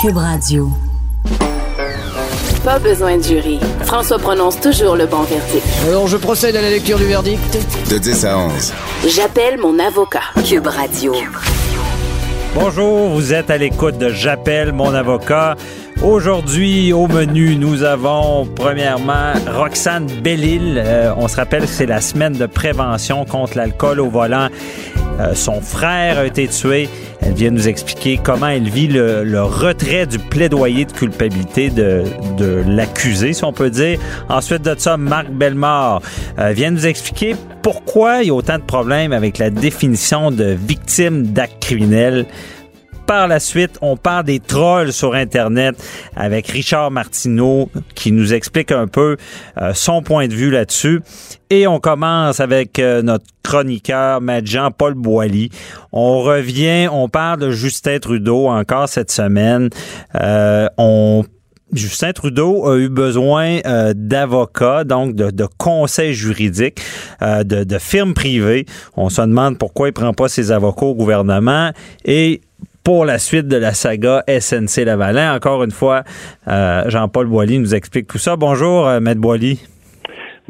Cube Radio. Pas besoin de jury. François prononce toujours le bon verdict. Alors, je procède à la lecture du verdict. De 10 à 11. J'appelle mon avocat. Cube Radio. Bonjour, vous êtes à l'écoute de J'appelle mon avocat. Aujourd'hui, au menu, nous avons premièrement Roxane Bellil. Euh, on se rappelle que c'est la semaine de prévention contre l'alcool au volant. Euh, son frère a été tué. Elle vient nous expliquer comment elle vit le, retrait du plaidoyer de culpabilité de, l'accusé, si on peut dire. Ensuite de ça, Marc Bellemare euh, vient nous expliquer pourquoi il y a autant de problèmes avec la définition de victime d'actes criminels par la suite, on parle des trolls sur Internet avec Richard Martineau qui nous explique un peu euh, son point de vue là-dessus. Et on commence avec euh, notre chroniqueur, Maître Jean-Paul Boilly. On revient, on parle de Justin Trudeau encore cette semaine. Euh, Justin Trudeau a eu besoin d'avocats, donc de, conseils juridiques, de, de firmes privées. On se demande pourquoi il prend pas ses avocats au gouvernement. Et pour la suite de la saga SNC Lavalin. Encore une fois, euh, Jean-Paul Boilly nous explique tout ça. Bonjour, euh, Maître Boilly.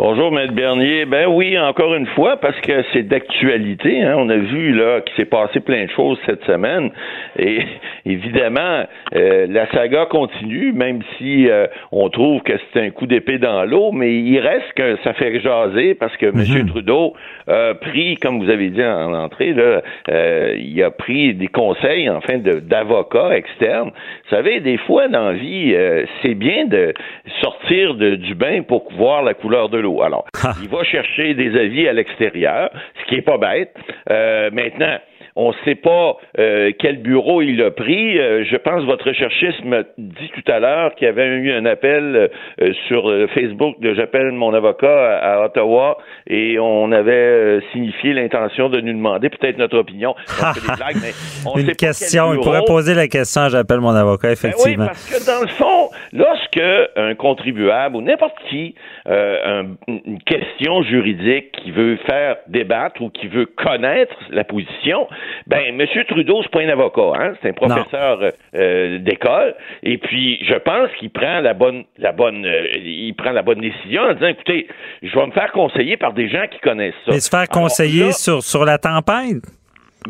Bonjour, Maître Bernier. Ben oui, encore une fois, parce que c'est d'actualité. Hein. On a vu là qu'il s'est passé plein de choses cette semaine. Et évidemment, euh, la saga continue, même si euh, on trouve que c'est un coup d'épée dans l'eau, mais il reste que ça fait jaser parce que M. Trudeau a pris, comme vous avez dit en entrée, là, euh, il a pris des conseils, enfin, d'avocats externes. Vous savez, des fois dans la vie, euh, c'est bien de sortir de, du bain pour voir la couleur de l'eau. Alors, il va chercher des avis à l'extérieur, ce qui est pas bête. Euh, maintenant, on ne sait pas euh, quel bureau il a pris. Euh, je pense que votre recherchiste m'a dit tout à l'heure qu'il y avait eu un appel euh, sur Facebook de J'appelle mon avocat à, à, Ottawa et on avait signifié l'intention de nous demander peut-être notre opinion. blagues, mais on Une sait question, pas il pourrait poser la question J'appelle mon avocat, effectivement. Ben oui, parce que dans le fond, lorsque un contribuable ou n'importe qui un, une question juridique qui veut faire débattre ou qui veut connaître la position, ben, M. Trudeau, c'est pas un avocat, hein? C'est un professeur euh, d'école. Et puis, je pense qu'il prend la bonne, la bonne, euh, il prend la bonne décision en disant, écoutez, je vais me faire conseiller par des gens qui connaissent ça. Mais se faire conseiller Alors, là, sur, sur la tempête?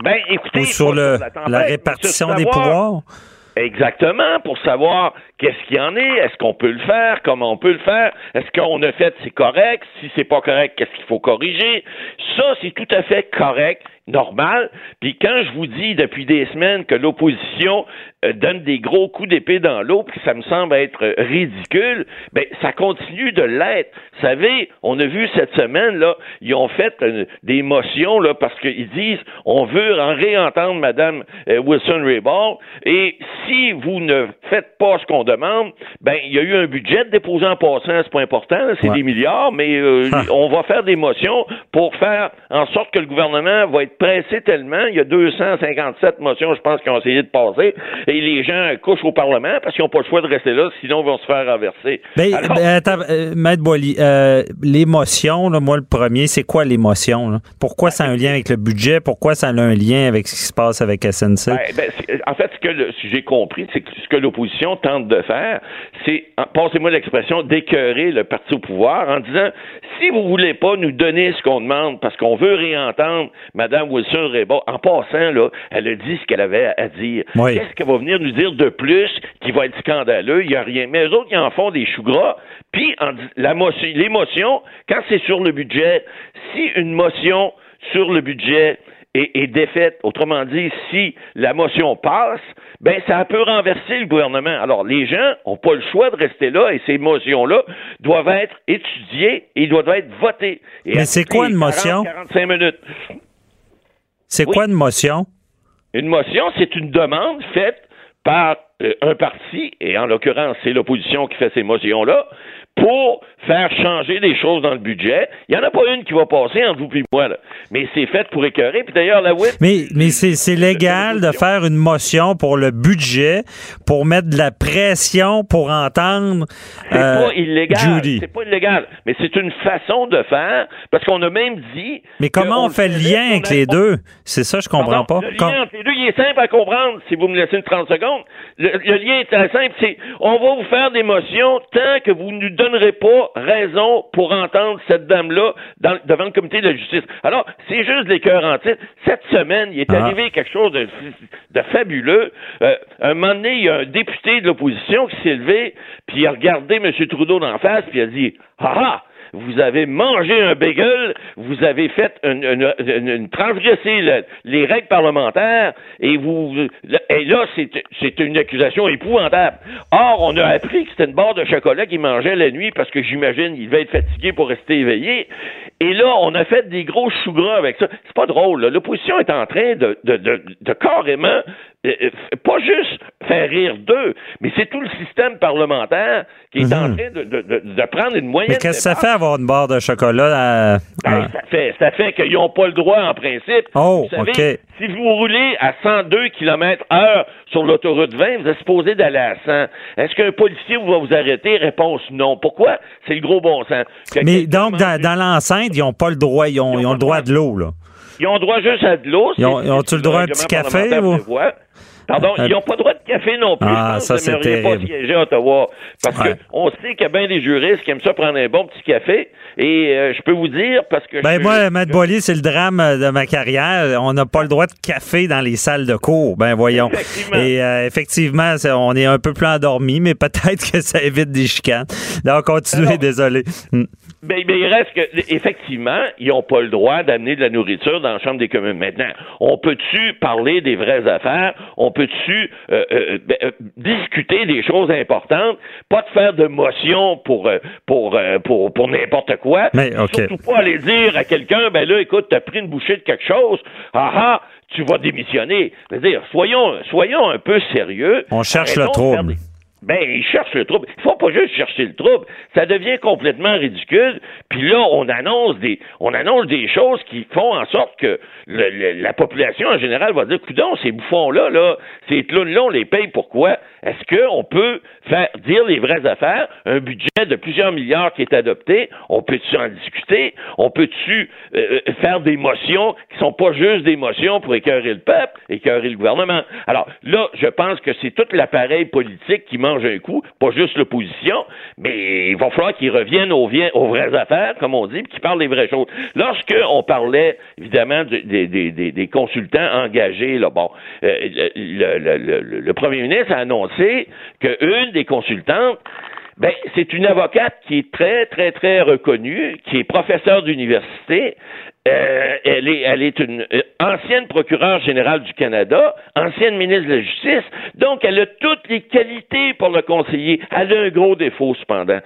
Ben, écoutez, Ou sur, le, sur la, tempête, la, répartition savoir, des pouvoirs? Exactement, pour savoir qu'est-ce qu'il y en est, est-ce qu'on peut le faire, comment on peut le faire, est-ce qu'on a fait c'est correct, si c'est pas correct, qu'est-ce qu'il faut corriger? Ça, c'est tout à fait correct normal. Puis quand je vous dis depuis des semaines que l'opposition euh, donne des gros coups d'épée dans l'eau, puis ça me semble être ridicule, ben ça continue de l'être. Vous savez, on a vu cette semaine là, ils ont fait euh, des motions là parce qu'ils disent on veut en réentendre Madame euh, Wilson Raybould et si vous ne faites pas ce qu'on demande, ben il y a eu un budget déposé en passant, c'est pas important, c'est ouais. des milliards, mais euh, ah. on va faire des motions pour faire en sorte que le gouvernement va être pressé tellement. Il y a 257 motions, je pense, qui ont essayé de passer. Et les gens couchent au Parlement parce qu'ils n'ont pas le choix de rester là, sinon ils vont se faire renverser. Ben, Alors, ben, attends, euh, Maître Boily, euh, l'émotion, moi, le premier, c'est quoi l'émotion? Pourquoi ça a un lien avec le budget? Pourquoi ça a un lien avec ce qui se passe avec SNC? Ben, ben, en fait, ce que j'ai compris, c'est que ce que l'opposition tente de faire, c'est, passez-moi l'expression, d'écœurer le parti au pouvoir en disant si vous voulez pas nous donner ce qu'on demande parce qu'on veut réentendre Mme Wilson Raybould, en passant, là, elle a dit ce qu'elle avait à dire. Oui. Qu'est-ce qu'elle va venir nous dire de plus qui va être scandaleux? Il n'y a rien. Mais eux autres, ils en font des choux gras. Puis, l'émotion, quand c'est sur le budget, si une motion sur le budget est, est, défaite. Autrement dit, si la motion passe, ben ça peut renverser le gouvernement. Alors, les gens n'ont pas le choix de rester là et ces motions-là doivent être étudiées et doivent être votées. Et Mais c'est quoi une motion? 45 minutes. C'est oui. quoi une motion? Une motion, c'est une demande faite par euh, un parti, et en l'occurrence, c'est l'opposition qui fait ces motions-là, pour faire changer des choses dans le budget. Il n'y en a pas une qui va passer entre vous et moi, là. Mais c'est fait pour écœurer. Puis d'ailleurs, la WIP... Mais, mais c'est légal de faire une motion pour le budget, pour mettre de la pression pour entendre C'est pas illégal. C'est pas illégal. Mais c'est une façon de faire, parce qu'on a même dit... Mais comment on, fait le lien avec les deux? C'est ça, je comprends pas. Le lien entre les deux, il est simple à comprendre, si vous me laissez une 30 secondes. Le, lien est très simple, c'est on va vous faire des motions tant que vous nous donnerez pas raison pour entendre cette dame-là devant le comité de justice. Alors, c'est juste des cœurs en titre. Cette semaine, il est ah. arrivé quelque chose de, fabuleux. Euh, un moment donné, il y a un député de l'opposition qui s'est levé, puis il a regardé M. Trudeau d'en face, puis il a dit Ah ah! Vous avez mangé un bagel, vous avez fait une, une, transgresser les règles parlementaires, et vous et là, c'est une accusation épouvantable. Or, on a appris que c'était une barre de chocolat qu'il mangeait la nuit parce que j'imagine il devait être fatigué pour rester éveillé. Et là, on a fait des gros choux gras avec ça. C'est pas drôle. L'opposition est en train de, carrément pas juste faire rire d'eux, mais c'est tout le système parlementaire qui est en mhm. train de, de, de, prendre une moyenne. Mais qu'est-ce que ça fait avoir une barre de chocolat? À... Ben, ça fait, ça fait qu'ils n'ont pas le droit en principe. Oh, vous savez, Si vous roulez à 102 km heure sur l'autoroute 20, vous êtes supposé d'aller à 100. Est-ce qu'un policier va vous arrêter? Réponse non. Pourquoi? C'est le gros bon sens. mais donc, dans, l'enceinte, ils n'ont pas le droit, ils ont, ils ont, le droit de l'eau, là. Ils ont droit juste à de l'eau. Ils ont-tu le droit à un petit café? Vous? Pardon, ils n'ont pas droit de café non plus. Ah, ça, c'est terrible. pas siéger à Ottawa. Parce qu'on sait qu'il y a bien des juristes qui aiment ça prendre un bon petit café. Et euh, je peux vous dire, parce que... Ben moi, Matt Boily, c'est le drame de ma carrière. On n'a pas le droit de café dans les salles de cours. Ben voyons. Effectivement. Et euh, effectivement, on est un peu plus endormi, mais peut-être que ça évite des chicanes. Donc, continuez, désolé. Hmm. Ben, ben, il reste que, effectivement, ils n'ont pas le droit d'amener de la nourriture dans la Chambre des communes. Maintenant, on peut-tu parler des vraies affaires? On peut-tu euh, euh, ben, euh, discuter des choses importantes? Pas de faire de motion pour, pour, pour, pour n'importe quoi. Mais, Surtout pas aller dire à quelqu'un, ben là, écoute, t'as pris une bouchée de quelque chose. Ah ah, tu vas démissionner. dire, soyons, soyons un peu sérieux. On cherche le trouble. Ben, ils cherchent le trouble. Il faut pas juste chercher le trouble. Ça devient complètement ridicule. Puis là, on annonce des, on annonce des choses qui font en sorte que la population en général va dire, coudons, ces bouffons-là, là, ces clowns-là, on les paye pourquoi? Est-ce qu'on peut faire dire les vraies affaires? Un budget de plusieurs milliards qui est adopté, on peut-tu en discuter? On peut-tu euh, euh, faire des motions qui sont pas juste des motions pour écœurer le peuple, écœurer le gouvernement? Alors là, je pense que c'est tout l'appareil politique qui un coup, pas juste l'opposition, mais il va falloir qu'ils reviennent aux, vraies affaires, comme on dit, qu'ils parlent des vraies choses. Lorsqu'on parlait, évidemment, des, consultants engagés, là, bon, euh, le, le, premier ministre a annoncé qu'une des consultantes, ben, c'est une avocate qui est très, très, très reconnue, qui est professeure d'université. Euh, elle est, elle est une euh, ancienne procureure générale du Canada, ancienne ministre de la Justice, donc elle a toutes les qualités pour le conseiller. Elle a un gros défaut, cependant.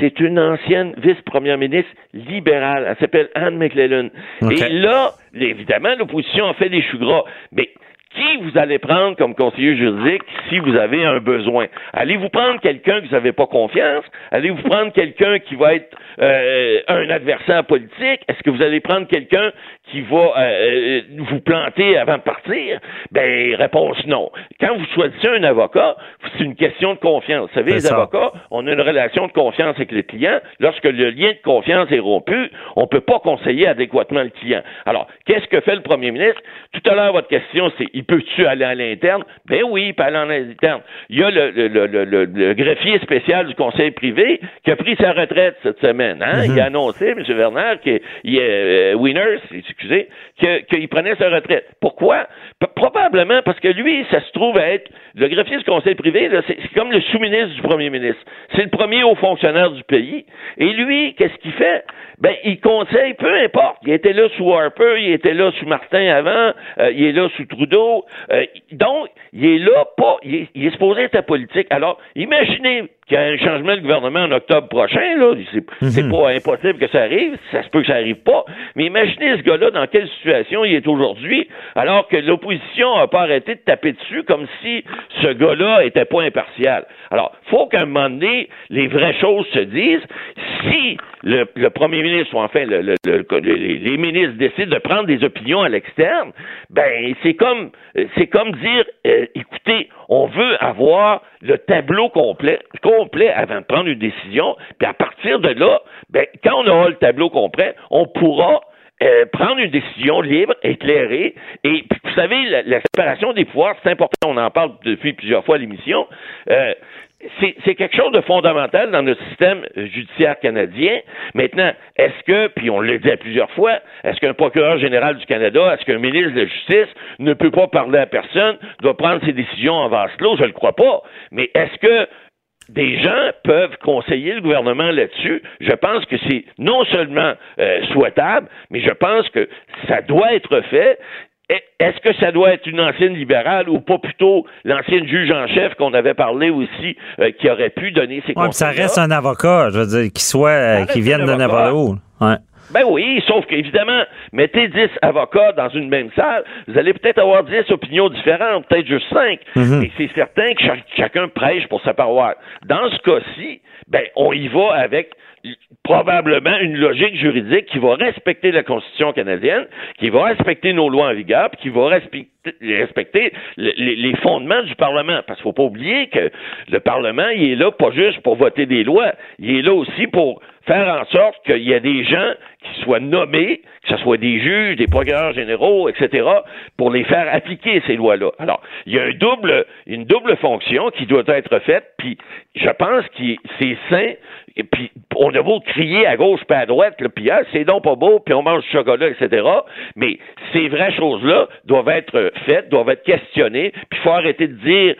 C'est une ancienne vice-première ministre libérale. Elle s'appelle Anne McLellan. Et là, évidemment, l'opposition a fait des choux gras. Mais qui vous allez prendre comme conseiller juridique si vous avez un besoin? Allez-vous prendre quelqu'un que vous n'avez pas confiance? Allez-vous prendre quelqu'un qui va être euh, un adversaire politique? Est-ce que vous allez prendre quelqu'un qui va euh, euh, vous planter avant de partir? Ben, réponse non. Quand vous choisissez un avocat, c'est une question de confiance. Vous savez, les avocats, on a une relation de confiance avec le client. Lorsque le lien de confiance est rompu, on ne peut pas conseiller adéquatement le client. Alors, qu'est-ce que fait le premier ministre? Tout à l'heure, votre question, c'est il peut-tu aller à l'interne? Ben oui, il peut aller à l'interne. Il y a le, le, le, le, greffier spécial du conseil privé qui a pris sa retraite cette semaine. Hein? Il a mhm. annoncé, M. Werner, qu'il est euh, Winners, excusez, qu'il prenait sa retraite. Pourquoi? probablement parce que lui, ça se trouve à être le greffier du conseil privé, c'est comme le sous-ministre du premier ministre. C'est le premier haut fonctionnaire du pays. Et lui, qu'est-ce qu'il fait? Ben, il conseille, peu importe. Il était là sous Harper, il était là sous Martin avant, euh, il est là sous Trudeau. Euh, donc, il est là pas, il est, il est supposé être politique. Alors, imaginez qu'il y a un changement de gouvernement en octobre prochain, là, c'est mhm. pas impossible que ça arrive, ça se peut que ça arrive pas, mais imaginez ce gars-là dans quelle situation il est aujourd'hui, alors que l'opposition n'a pas arrêté de taper dessus comme si ce gars-là était pas impartial. Alors, faut qu'à un moment donné, les vraies choses se disent. Si le, premier ministre ou enfin le, les, ministres décident de prendre des opinions à l'externe, ben c'est comme c'est comme dire, euh, écoutez, on veut avoir le tableau complet, complet avant de prendre une décision, puis à partir de là, ben, quand on aura le tableau complet, on pourra euh, prendre une décision libre, éclairée. Et vous savez, la, séparation des pouvoirs, c'est important, on en parle depuis plusieurs fois à l'émission. Euh, c'est quelque chose de fondamental dans notre système judiciaire canadien. Maintenant, est-ce que, puis on l'a dit plusieurs fois, est-ce qu'un procureur général du Canada, est-ce qu'un ministre de la Justice ne peut pas parler à personne, doit prendre ses décisions en vase clos? Je ne le crois pas. Mais est-ce que des gens peuvent conseiller le gouvernement là-dessus? Je pense que c'est non seulement euh, souhaitable, mais je pense que ça doit être fait. Est-ce que ça doit être une ancienne libérale ou pas plutôt l'ancienne juge en chef qu'on avait parlé aussi, euh, qui aurait pu donner ses conseils? Ça reste un avocat, je veux dire, qui soit, euh, qui vienne de où. Ouais. Ben oui, sauf qu'évidemment, mettez 10 avocats dans une même salle, vous allez peut-être avoir 10 opinions différentes, peut-être juste 5. Mhm. Et c'est certain que chacun prêche pour sa paroisse. Dans ce cas-ci, ben, on y va avec probablement une logique juridique qui va respecter la Constitution canadienne, qui va respecter nos lois en vigueur, puis qui va respecter, les, fondements du Parlement. Parce qu'il ne faut pas oublier que le Parlement, il est là pas juste pour voter des lois, il est là aussi pour faire en sorte qu'il y ait des gens qui soient nommés, que ce soit des juges, des procureurs généraux, etc., pour les faire appliquer ces lois-là. Alors, il y a une double fonction qui doit être faite, puis je pense que c'est sain, puis on a beau crier à gauche puis à droite, puis ah, c'est donc pas beau, puis on mange du chocolat, etc., mais ces vraies choses-là doivent être faites, doivent être questionnées, puis il faut arrêter de dire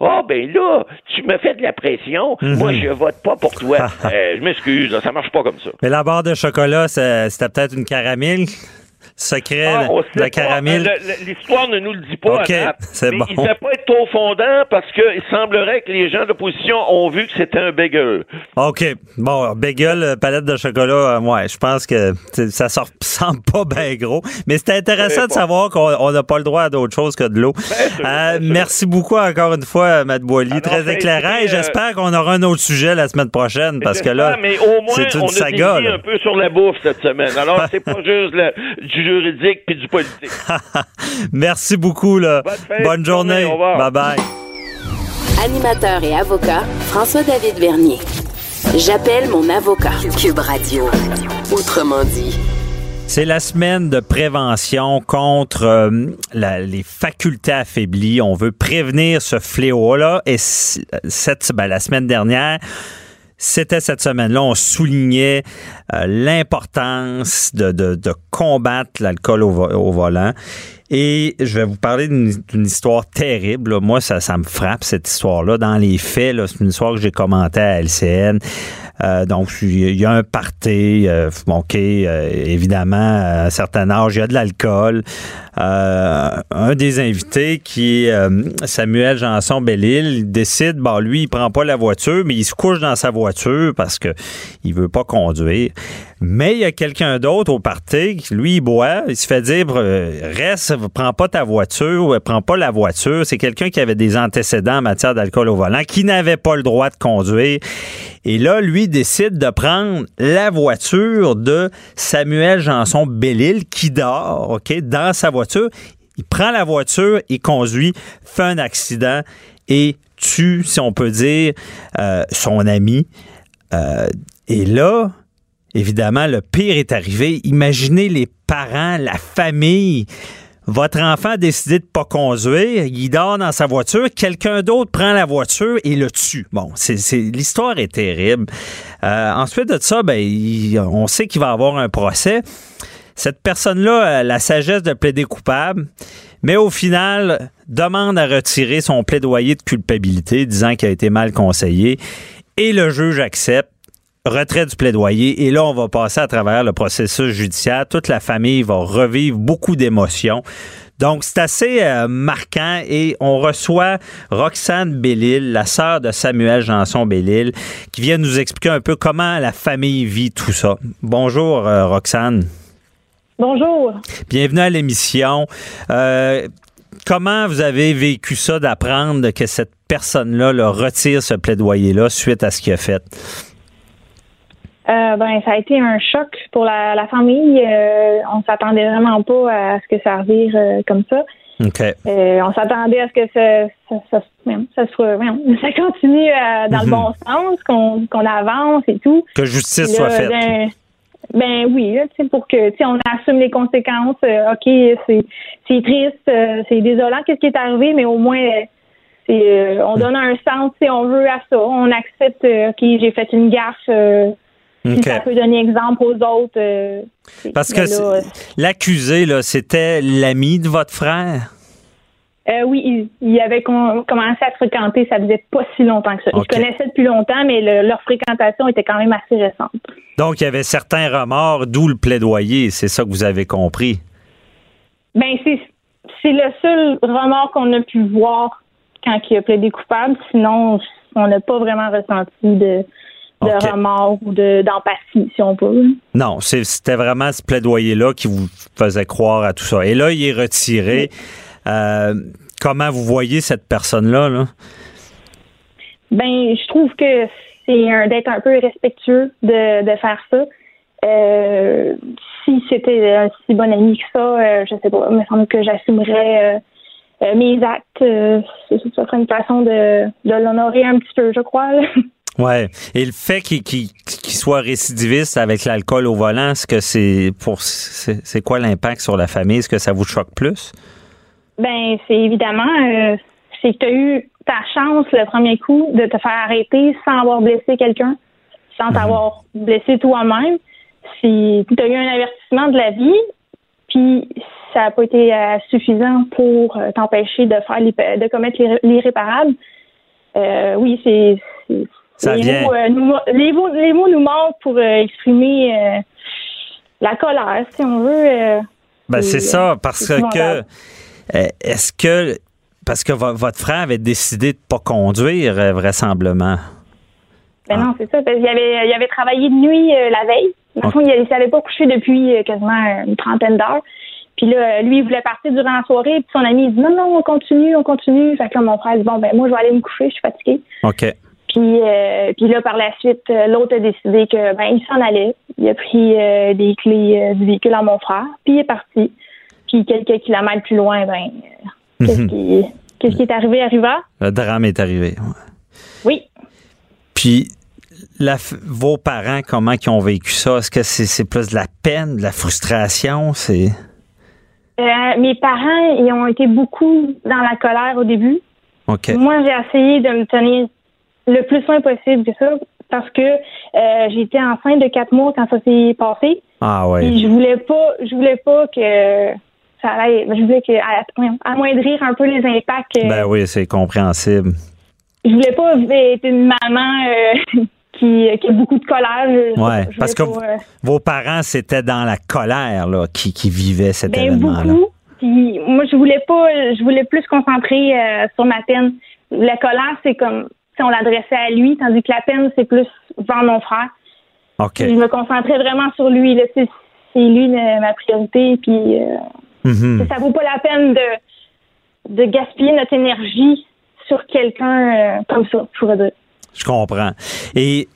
ah, oh, ben là, tu me fais de la pression. Mhm. Moi, je vote pas pour toi. Euh, je m'excuse, ça marche pas comme ça. Mais la barre de chocolat, c'était peut-être une caramel secret ah, de caramel. L'histoire ne nous le dit pas. OK, c'est bon. Il ne fait pas être trop fondant parce qu'il semblerait que les gens d'opposition ont vu que c'était un bagel. OK. Bon, bagel, euh, palette de chocolat, euh, ouais, je pense que ça ne ressemble pas bien gros. Mais c'est intéressant de savoir qu'on n'a pas le droit à d'autre chose que de l'eau. Euh, merci beaucoup encore une fois, Matt Boily. Très ben, éclairant. et j'espère qu'on aura un autre sujet la semaine prochaine parce que là, c'est une saga. un peu sur la bouffe cette semaine. Alors, c'est pas juste du juridique puis du politique. Merci beaucoup. Là. Bonne, journée. Bye bye. Animateur et avocat, François-David Vernier. J'appelle mon avocat. Cube Radio. Autrement dit. C'est la semaine de prévention contre euh, les facultés affaiblies. On veut prévenir ce fléau-là. Et cette, ben, la semaine dernière, c'était cette semaine-là, on soulignait euh, l'importance de, combattre l'alcool au, volant. Et je vais vous parler d'une histoire terrible. Moi, ça, ça me frappe, cette histoire-là. Dans les faits, c'est une histoire que j'ai commentée à LCN. Euh, donc, il y a un party, euh, OK, euh, évidemment, à un certain âge, il y a de l'alcool. Euh, un des invités, qui est Samuel Janson Bellil, il décide, bon, lui, il prend pas la voiture, mais il se couche dans sa voiture parce que il veut pas conduire. Mais il y a quelqu'un d'autre au party qui, lui, il boit. Il se fait dire reste, prends pas ta voiture, prends pas la voiture. C'est quelqu'un qui avait des antécédents en matière d'alcool au volant, qui n'avait pas le droit de conduire. Et là, lui décide de prendre la voiture de Samuel Janson Bellil qui dort, OK, dans sa voiture. Il prend la voiture, il conduit, fait un accident et tue, si on peut dire, euh, son ami. Euh, et là, évidemment, le pire est arrivé. Imaginez les parents, la famille votre enfant a décidé de pas conduire, il dort dans sa voiture, quelqu'un d'autre prend la voiture et le tue. Bon, c'est, l'histoire est terrible. Euh, ensuite de ça, ben, on sait qu'il va avoir un procès. Cette personne-là a la sagesse de plaider coupable, mais au final demande à retirer son plaidoyer de culpabilité, disant qu'il a été mal conseillé, et le juge accepte retrait du plaidoyer. Et là, on va passer à travers le processus judiciaire. Toute la famille va revivre beaucoup d'émotions. Donc, c'est assez euh, marquant et on reçoit Roxane Bellil, la sœur de Samuel Janson Bellil, qui vient nous expliquer un peu comment la famille vit tout ça. Bonjour, euh, Roxane. Bonjour. Bienvenue à l'émission. Euh, comment vous avez vécu ça d'apprendre que cette personne-là le retire ce plaidoyer-là suite à ce qu'il a fait? Euh, ben, ça a été un choc pour la, la famille. Euh, on s'attendait vraiment pas à ce que ça revire euh, comme ça. Euh, on s'attendait à ce que ça, ça, ça, ça, soit, ça continue dans le Mhm. bon sens, qu'on avance et tout. Que justice soit faite. Ben, ben oui, là, pour que on assume les conséquences. Ok, c'est triste, c'est désolant, qu'est-ce qui est arrivé, mais au moins on donne un sens si on veut à ça. On accepte, ok, j'ai fait une gaffe. Euh, si ça peut donner exemple aux autres. euh, Parce que c'est- l'accusé, là, c'était l'ami de votre frère? euh, oui, il, il avait com- commencé à fréquenter, ça faisait pas si longtemps que ça. OK. Ils se connaissaient depuis longtemps, mais le- leur fréquentation était quand même assez récente. Donc, il y avait certains remords, d'où le plaidoyer. C'est ça que vous avez compris? Ben c'est c'est le seul remords qu'on a pu voir quand il a plaidé coupable. Sinon, on n'a pas vraiment ressenti de, de remords ou de d'empathie, si on peut. Non, c'était vraiment ce plaidoyer-là qui vous faisait croire à tout ça. Et là, il est retiré. Euh, comment vous voyez cette personne-là? Là? Ben, je trouve que c'est un d'être un peu respectueux de, de faire ça. Euh, si c'était un si bon ami que ça, euh, je sais pas, il me semble que j'assumerais euh, mes actes. Ce ce serait une façon de, de l'honorer un petit peu, je crois. Ouais. Et le fait qu'il soit récidiviste avec l'alcool au volant, est-ce que c'est pour c'est quoi l'impact sur la famille? Est-ce que ça vous choque plus? Ben, c'est évidemment, euh, c'est que tu as eu ta chance le premier coup de te faire arrêter sans avoir blessé quelqu'un, sans t'avoir blessé toi-même. Si tu as eu un avertissement de la vie, puis ça n'a pas été euh, suffisant pour euh, t'empêcher de faire de commettre l'irré- l'irréparable. Euh, oui, c'est- Ça les vient. mots, euh, nous les, mots, les mots nous manquent pour euh, exprimer euh, la colère, si on veut. euh, Ben, c'est ça, parce que euh, est-ce que parce que vo- votre frère avait décidé de pas conduire euh, vraisemblablement? Ben Ah. non, c'est ça. Parce qu'il avait, il avait travaillé de nuit euh, la veille. Dans fond, il ne s'avait pas couché depuis euh, quasiment une trentaine d'heures. Puis là, lui, il voulait partir durant la soirée. Puis son ami, il dit non, non, on continue, on continue. Fait que là, mon frère dit bon, ben moi, je vais aller me coucher, je suis fatiguée. OK. Puis, euh, puis là, par la suite, euh, l'autre a décidé que ben il s'en allait. Il a pris euh, des clés euh, du véhicule à mon frère. Puis il est parti. Puis quelques kilomètres plus loin, ben qu'est-ce Mhm. qui, qu'est-ce qui est arrivé arriva? Le drame est arrivé. Oui. Puis la vos parents, comment ils ont vécu ça? Est-ce que c'est plus de la peine, de la frustration? C'est. Mes parents, ils ont été beaucoup dans la colère au début. OK. Moi, j'ai essayé de me tenir le plus loin possible que ça parce que euh, j'étais enceinte de quatre mois quand ça s'est passé. Ah Puis oui. je voulais pas, je voulais pas que ça allait. Je voulais que amoindrir un peu les impacts. euh, Ben oui, c'est compréhensible. Je voulais pas être une maman euh, qui, qui a beaucoup de colère. Je- Ouais, je parce que pas, euh, Vos parents, c'était dans la colère là, qui, qui vivaient cet Ben, événement-là. beaucoup. Puis moi, je voulais pas, je voulais plus concentrer sur ma peine. La colère, c'est comme si on l'adressait à lui, tandis que la peine, c'est plus vers mon frère. OK. Puis Je me concentrais vraiment sur lui. C'est lui ma priorité. Puis euh, Mhm. ça vaut pas la peine de, de gaspiller notre énergie sur quelqu'un euh, comme ça, je pourrais dire. Je comprends. Et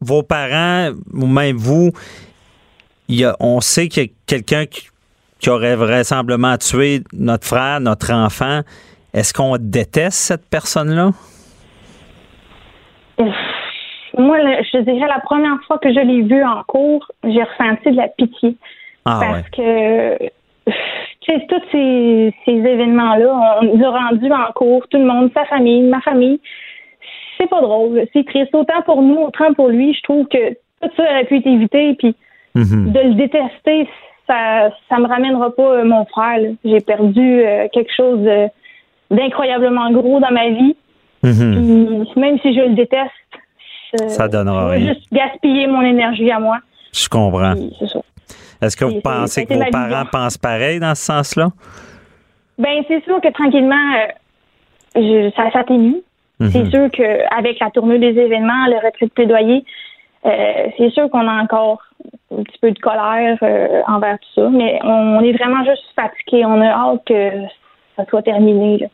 vos parents, ou même vous, il y a- on sait qu'il y a quelqu'un qui, qui aurait vraisemblablement tué notre frère, notre enfant. Est-ce qu'on déteste cette personne-là? Moi, je dirais, la première fois que je l'ai vu en cours, j'ai ressenti de la pitié. Ah parce ouais. que tu sais, tous ces, ces événements-là, on nous a rendus en cours, tout le monde, sa famille, ma famille. C'est pas drôle, c'est triste. Autant pour nous, autant pour lui, je trouve que tout ça aurait pu être évité. Puis Mhm. de le détester, ça ça me ramènera pas euh, mon frère. J'ai perdu euh, quelque chose de- d'incroyablement gros dans ma vie. Mhm. Puis même si je le déteste, Ça donnera rien. juste gaspiller mon énergie à moi. Je comprends. Est-ce que vous pensez que vos parents pensent pareil dans ce sens-là? Ben, c'est sûr que tranquillement, euh, je- ça s'atténue. C'est sûr qu'avec la tournure des événements, le retrait de plaidoyer, euh, c'est sûr qu'on a encore un petit peu de colère euh, envers tout ça, mais on est vraiment juste fatigué. On a hâte que ça soit terminé. là.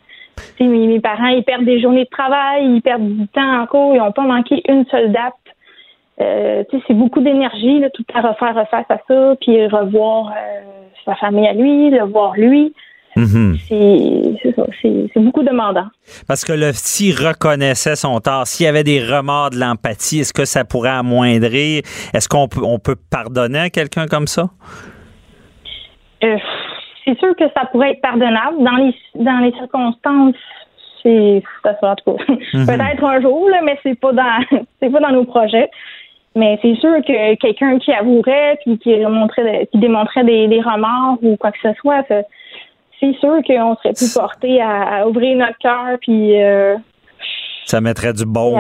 Mes, mes parents, ils perdent des journées de travail, ils perdent du temps en cours, ils n'ont pas manqué une seule date. Euh, c'est beaucoup d'énergie, là, tout à refaire, refaire à ça, puis revoir euh, sa famille à lui, le voir lui. Ça, c'est c'est beaucoup demandant. Parce que le s'il reconnaissait son tort, s'il y avait des remords, de l'empathie, est-ce que ça pourrait amoindrir? Est-ce qu'on peut, on peut pardonner à quelqu'un comme ça? Euh, c'est sûr que ça pourrait être pardonnable. Dans les dans les circonstances, c'est ça sera en tout cas. Peut-être un jour, là, mais c'est pas dans c'est pas dans nos projets. Mais c'est sûr que quelqu'un qui avouerait puis qui remontrait qui démontrait des, des remords ou quoi que ce soit, c'est sûr qu'on serait plus porté à, à ouvrir notre cœur puis euh, Ça mettrait du bon.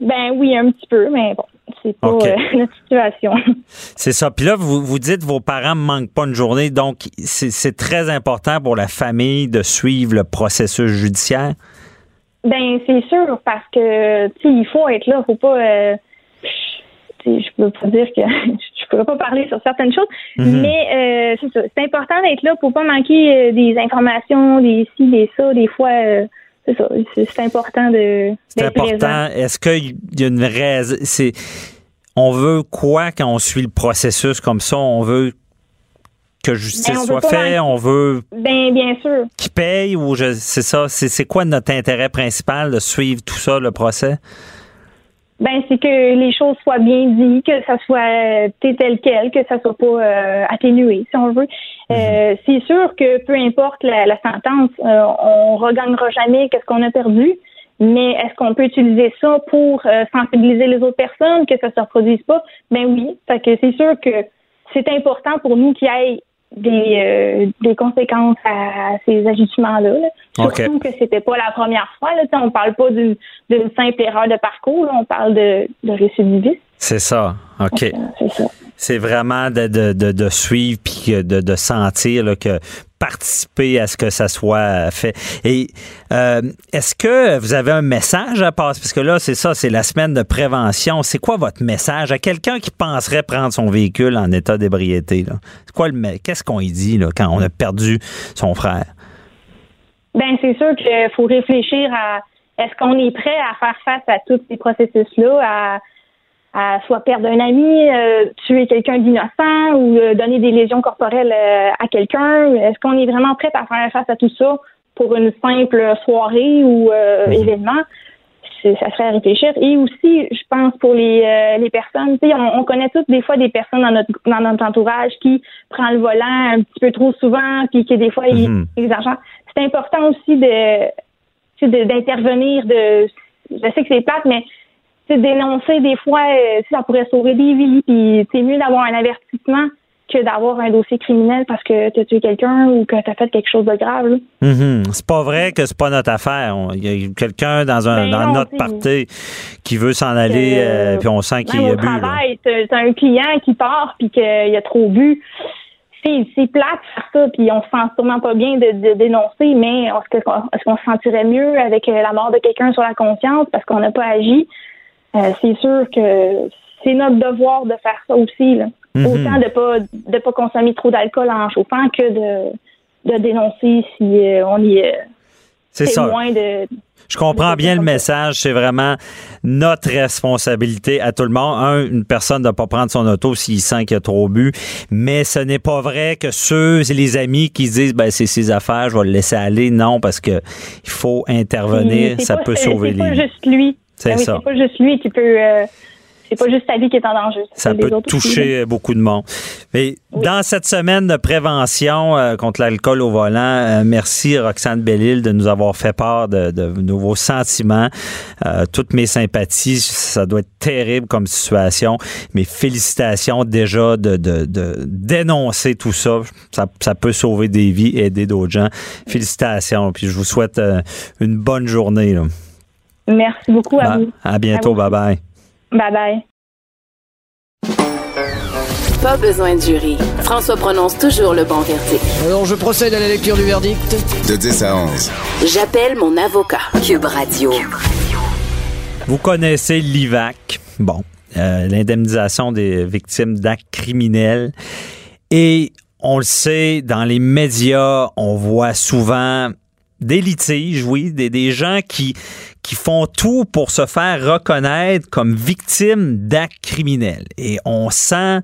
ben oui un petit peu, mais bon, c'est pas OK. euh, notre situation. C'est ça. Puis là, vous, vous dites vos parents ne manquent pas une journée, donc c'est très important pour la famille de suivre le processus judiciaire? Ben c'est sûr parce que tu il faut être là, faut pas euh, je peux pas dire que je pourrais pas parler sur certaines choses, mais euh, c'est ça, c'est important d'être là pour pas manquer euh, des informations, des ci, des ça, des fois euh, c'est ça, c'est important de C'est important. Est-ce qu'il y a une raison? C'est, on veut quoi quand on suit le processus comme ça? On veut que justice Ben, soit faite, on veut Ben bien sûr. qu'il paye ou je, c'est ça. C'est, c'est quoi notre intérêt principal de suivre tout ça, le procès? Ben c'est que les choses soient bien dites, que ça soit euh, tel quel, que ça soit pas euh, atténué, si on veut. Euh, c'est sûr que peu importe la, la sentence, euh, on regagnera jamais qu'est-ce qu'on a perdu. Mais est-ce qu'on peut utiliser ça pour euh, sensibiliser les autres personnes, que ça se reproduise pas? Ben oui. Fait que c'est sûr que c'est important pour nous qu'il y ait des, euh, des conséquences à ces ajustements-là. là. Surtout que c'était pas la première fois. Là. Tu sais, On parle pas d'une simple erreur de parcours, là. on parle de, de récidiviste. C'est ça. OK. C'est ça. C'est vraiment de, de, de, de suivre puis de, de sentir là, que participer à ce que ça soit fait. Et euh, est-ce que vous avez un message à passer? Parce que là, c'est ça, c'est la semaine de prévention. C'est quoi votre message à quelqu'un qui penserait prendre son véhicule en état d'ébriété? Qu'est-ce qu'on y dit là, quand on a perdu son frère? Ben c'est sûr qu'il faut réfléchir à est-ce qu'on est prêt à faire face à tous ces processus-là, à soit perdre un ami, euh, tuer quelqu'un d'innocent ou euh, donner des lésions corporelles euh, à quelqu'un. Est-ce qu'on est vraiment prêt à faire face à tout ça pour une simple soirée ou euh, événement? C'est- Ça serait à réfléchir. Et aussi, je pense pour les, euh, les personnes, tu sais, on, on connaît toutes des fois des personnes dans notre dans notre entourage qui prend le volant un petit peu trop souvent, puis qui des fois ils Mhm. ils exagèrent. C'est important aussi de d'intervenir. De, je sais que c'est plate, mais dénoncer des fois, euh, ça pourrait sauver des vies. Puis c'est mieux d'avoir un avertissement que d'avoir un dossier criminel parce que tu as tué quelqu'un ou que tu as fait quelque chose de grave. là. Mhm. C'est pas vrai que c'est pas notre affaire. Il y a quelqu'un dans un Ben dans non, notre party qui veut s'en aller, Euh, euh, puis on sent qu'il a bu. t'as un client qui part puis qu'il a trop bu. C'est plate faire ça, puis on se sent sûrement pas bien de, de dénoncer, mais est-ce qu'on est-ce qu'on se sentirait mieux avec euh, la mort de quelqu'un sur la conscience parce qu'on n'a pas agi? Euh, c'est sûr que c'est notre devoir de faire ça aussi. Là. Mhm. Autant de pas de pas consommer trop d'alcool en chauffant que de, de dénoncer si euh, on y est C'est ça. de, Je comprends bien le message. C'est vraiment notre responsabilité à tout le monde. Un, une personne ne doit pas prendre son auto s'il sent qu'il a trop bu. Mais ce n'est pas vrai que ceux, c'est les amis qui se disent, ben, c'est ses affaires, je vais le laisser aller. Non, parce que il faut intervenir. Ça pas- peut sauver C'est pas les juste lui. C'est Ben oui, ça. C'est pas juste lui qui peut. euh, c'est pas juste sa vie qui est en danger. Ça peut toucher beaucoup de monde. Mais dans cette semaine de prévention euh, contre l'alcool au volant, euh, merci Roxane Bellil de nous avoir fait part de, de vos sentiments. Euh, toutes mes sympathies. Ça doit être terrible comme situation. Mais félicitations déjà de, de, de dénoncer tout ça. ça. Ça peut sauver des vies et aider d'autres gens. Félicitations. Puis je vous souhaite euh, une bonne journée. là. Merci beaucoup à Bah, vous. à bientôt. À vous. Bye bye. Bye bye. Pas besoin de jury. François prononce toujours le bon verdict. Alors je procède à la lecture du verdict. De 10 à 11. J'appelle mon avocat. Cube Radio. Vous connaissez l'IVAC. Bon, euh, l'indemnisation des victimes d'actes criminels. Et on le sait, dans les médias, on voit souvent des litiges, oui, des, des gens qui, qui font tout pour se faire reconnaître comme victimes d'actes criminels. Et on sent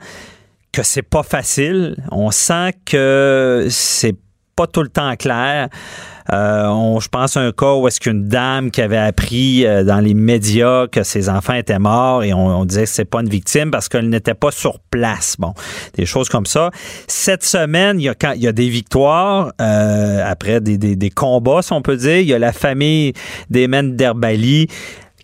que c'est pas facile. On sent que c'est pas tout le temps clair. Euh, on, je pense à un cas où est-ce qu'une dame qui avait appris euh, dans les médias que ses enfants étaient morts et on, disait que c'est pas une victime parce qu'elle n'était pas sur place. Bon, des choses comme ça. Cette semaine, il y a, quand, il y a des victoires euh, après des, des, combats, si on peut dire. Il y a la famille d'Emen Derbali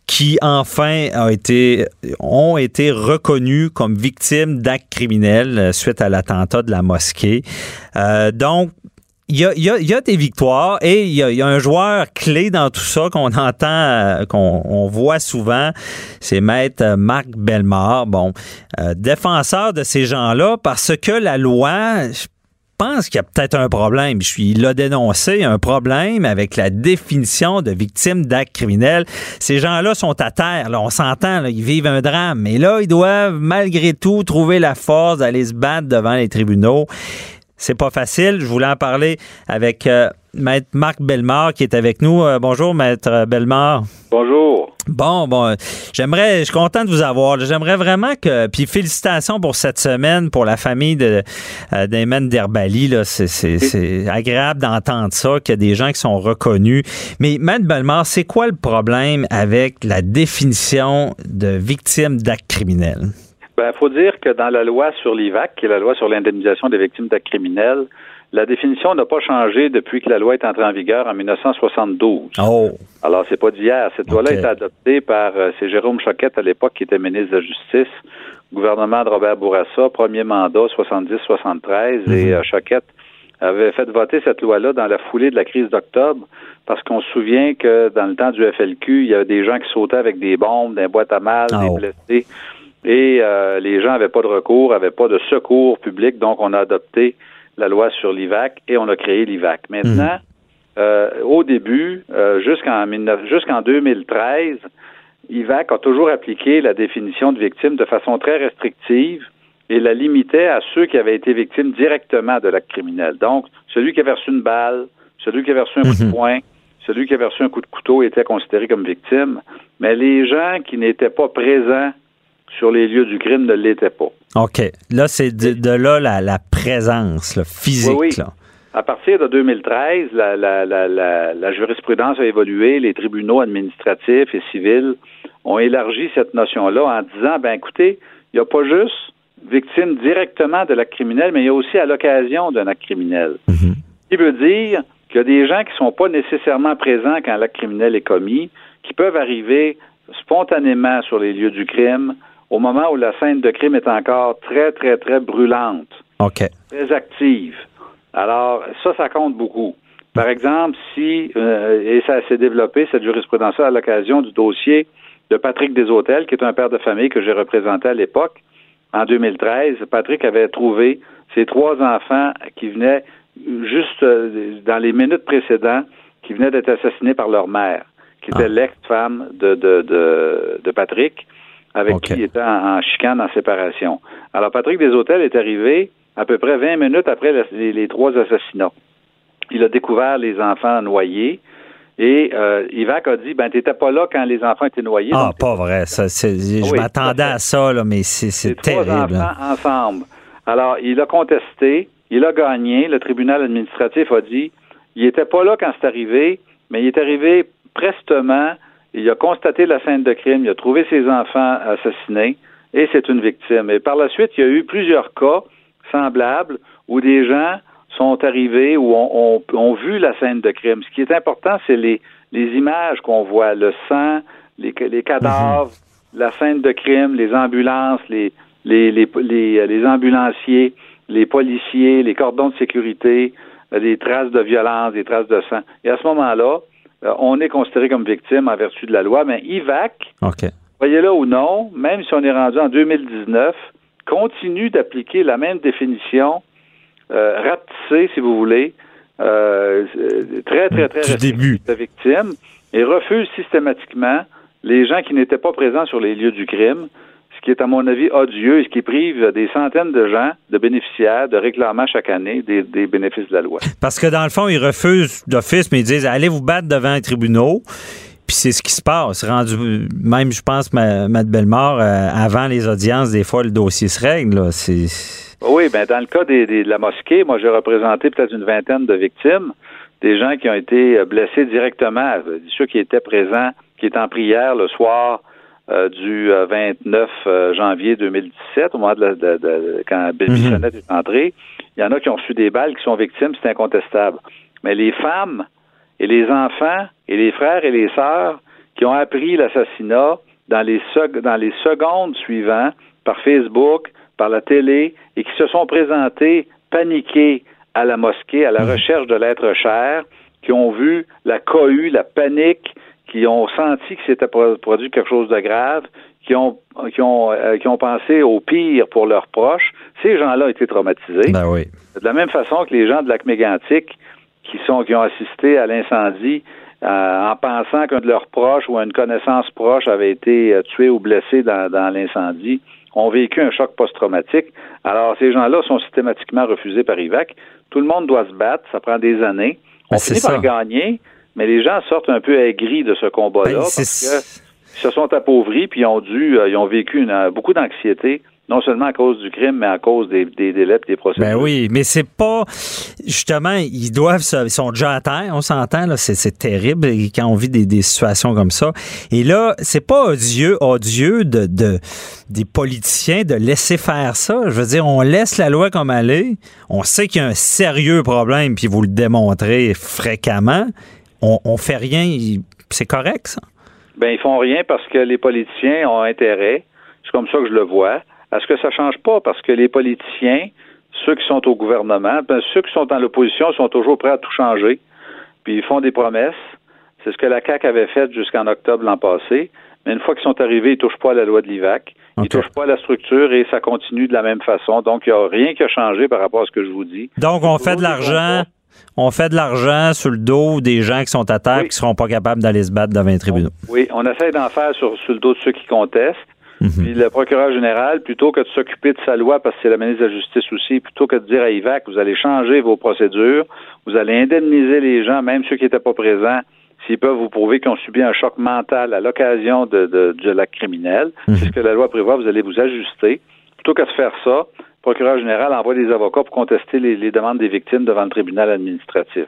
qui enfin a été, ont été reconnus comme victimes d'actes criminels suite à l'attentat de la mosquée. Donc, il y, a, il, y a, a, victoires et il y a, y a, un joueur clé dans tout ça qu'on entend, euh, qu'on on voit souvent, c'est Maître Marc Bellemare, bon, euh, défenseur de ces gens-là parce que la loi, je pense qu'il y a peut-être un problème. Je suis, il l'a dénoncé, un problème avec la définition de victime d'actes criminels. Ces gens-là sont à terre, là, on s'entend, ils vivent un drame, mais là, ils doivent malgré tout trouver la force d'aller se battre devant les tribunaux. C'est pas facile. Je voulais en parler avec euh, Maître Marc Bellemare qui est avec nous. Euh, bonjour, Maître Bellemare. Bonjour. Bon, bon, j'aimerais, je suis content de vous avoir. J'aimerais vraiment que, puis félicitations pour cette semaine, pour la famille de euh, Derbali. Là, c'est, c'est, c'est agréable d'entendre ça, qu'il y a des gens qui sont reconnus. Mais Maître Bellemare, c'est quoi le problème avec la définition de victime d'actes criminels? Ben, faut dire que dans la loi sur l'IVAC, qui est la loi sur l'indemnisation des victimes d'actes criminels, la définition n'a pas changé depuis que la loi est entrée en vigueur en 1972. Oh. Alors, c'est pas d'hier. Cette loi-là a été adoptée par, euh, c'est Jérôme Choquette à l'époque qui était ministre de la Justice, gouvernement de Robert Bourassa, premier mandat 70-73, et euh, Choquette avait fait voter cette loi-là dans la foulée de la crise d'octobre, parce qu'on se souvient que dans le temps du FLQ, il y avait des gens qui sautaient avec des bombes, des boîtes à mal, Oh. des blessés, et euh, les gens n'avaient pas de recours, n'avaient pas de secours public, donc on a adopté la loi sur l'IVAC et on a créé l'IVAC. Maintenant, euh, au début, euh, jusqu'en 19 jusqu'en 2013, IVAC a toujours appliqué la définition de victime de façon très restrictive et la limitait à ceux qui avaient été victimes directement de l'acte criminel. Donc, celui qui avait reçu une balle, celui qui avait reçu un coup de poing, celui qui avait reçu un coup de couteau était considéré comme victime, mais les gens qui n'étaient pas présents sur les lieux du crime ne l'étaient pas. OK. Là, c'est de, de là la, la présence là, physique. Oui, oui. Là. À partir de 2013, la, la, la, la, jurisprudence a évolué. Les tribunaux administratifs et civils ont élargi cette notion-là en disant, ben écoutez, il n'y a pas juste victime directement de l'acte criminel, mais il y a aussi à l'occasion d'un acte criminel. Mm-hmm. Ce qui veut dire qu'il y a des gens qui ne sont pas nécessairement présents quand l'acte criminel est commis, qui peuvent arriver spontanément sur les lieux du crime au moment où la scène de crime est encore très, très, très brûlante, OK. très active. Alors, ça, ça compte beaucoup. Par exemple, si, euh, et ça s'est développé, cette jurisprudence-là, à l'occasion du dossier de Patrick Deshôtels, qui est un père de famille que j'ai représenté à l'époque, en 2013, Patrick avait trouvé ses trois enfants qui venaient juste euh, dans les minutes précédentes, qui venaient d'être assassinés par leur mère, qui était Ah. l'ex-femme de, de, de, de Patrick, avec qui il était en, en chicane, en séparation. Alors, Patrick Deshôtels est arrivé à peu près 20 minutes après la- les, les trois assassinats. Il a découvert les enfants noyés et euh, Ivac a dit, ben, t'étais pas là quand les enfants étaient noyés. Ah, donc pas vrai. Ça, je Oui, m'attendais à ça, là, mais c'est, les trois terrible. hein. enfants ensemble. Alors, il a contesté, il a gagné, le tribunal administratif a dit, il était pas là quand c'est arrivé, mais il est arrivé prestement, il a constaté la scène de crime, il a trouvé ses enfants assassinés, et c'est une victime. Et par la suite, il y a eu plusieurs cas semblables où des gens sont arrivés ou ont, ont- ont vu la scène de crime. Ce qui est important, c'est les, les images qu'on voit, le sang, les, les cadavres, la scène de crime, les ambulances, les, les, les, les, les ambulanciers, les policiers, les cordons de sécurité, euh, les traces de violence, des traces de sang. Et à ce moment-là, euh, on est considéré comme victime en vertu de la loi, mais IVAC, voyez-le ou non, même si on est rendu en 2019, continue d'appliquer la même définition euh, rapetissée, si vous voulez, euh, très, très, très Du début. de victimes et refuse systématiquement les gens qui n'étaient pas présents sur les lieux du crime, qui est, à mon avis, odieux et ce qui prive des centaines de gens, de bénéficiaires, de réclamants chaque année des, des bénéfices de la loi. Parce que dans le fond, ils refusent d'office, mais ils disent allez vous battre devant les tribunaux. Puis c'est ce qui se passe. Rendu, même, je pense, ma, ma Bellemare, euh, avant les audiences, des fois, le dossier se règle. Là. Oui, ben dans le cas des, des- de la mosquée, moi j'ai représenté peut-être une vingtaine de victimes, des gens qui ont été euh, blessés directement, euh, ceux qui étaient présents, qui étaient en prière le soir euh, du euh, 29 euh, janvier 2017, au moment de, la, de- de- quand Bill Mhm. Bissonnette est entré. Il y en a qui ont reçu des balles, qui sont victimes, c'est incontestable. Mais les femmes et les enfants et les frères et les sœurs qui ont appris l'assassinat dans les, dans les secondes suivantes par Facebook, par la télé et qui se sont présentés paniqués à la mosquée à la recherche de l'être cher, qui ont vu la cohue, la panique, qui ont senti que s'était pro- produit quelque chose de grave, qui ont qui ont euh, qui ont pensé au pire pour leurs proches, ces gens-là ont été traumatisés. ben oui. De la même façon que les gens de lac mégantic qui sont qui ont assisté à l'incendie euh, en pensant qu'un de leurs proches ou une connaissance proche avait été euh, tué ou blessé dans, dans l'incendie ont vécu un choc post-traumatique. Alors ces gens-là sont systématiquement refusés par IVAC. Tout le monde doit se battre, ça prend des années. On Ben, finit ça. par gagner, mais les gens sortent un peu aigris de ce combat-là Ben, parce c'est- que ils se sont appauvris puis ils ont dû, euh, ils ont vécu une- euh, beaucoup d'anxiété, non seulement à cause du crime, mais à cause des, des délais et des procédures. Ben oui, mais c'est pas justement, ils doivent se- ils sont déjà à terre, on s'entend là, c'est, c'est terrible quand on vit des, des situations comme ça. Et là, c'est pas odieux, odieux de, de des politiciens de laisser faire ça. Je veux dire, on laisse la loi comme elle est. On sait qu'il y a un sérieux problème, puis vous le démontrez fréquemment. On, on fait rien, c'est correct ça? Ben, ils font rien parce que les politiciens ont intérêt, c'est comme ça que je le vois, à ce que ça change pas parce que les politiciens, ceux qui sont au gouvernement, ben, ceux qui sont dans l'opposition sont toujours prêts à tout changer, puis ils font des promesses. C'est ce que la CAQ avait fait jusqu'en octobre l'an passé. Mais une fois qu'ils sont arrivés, ils touchent pas à la loi de l'IVAC. Ils Ok. touchent pas à la structure et ça continue de la même façon. Donc, il n'y a rien qui a changé par rapport à ce que je vous dis. Donc, on fait de l'argent. On fait de l'argent sur le dos des gens qui sont à terre Oui. et qui seront pas capables d'aller se battre devant les tribunaux. Oui, on essaie d'en faire sur, sur le dos de ceux qui contestent. Mhm. Puis le procureur général, plutôt que de s'occuper de sa loi, parce que c'est la ministre de la Justice aussi, plutôt que de dire à IVAC, vous allez changer vos procédures, vous allez indemniser les gens, même ceux qui n'étaient pas présents, s'ils peuvent vous prouver qu'ils ont subi un choc mental à l'occasion de, de, de l'acte criminel. Mhm. C'est ce que la loi prévoit, vous allez vous ajuster. Plutôt que de faire ça, procureur général envoie des avocats pour contester les, les demandes des victimes devant le tribunal administratif.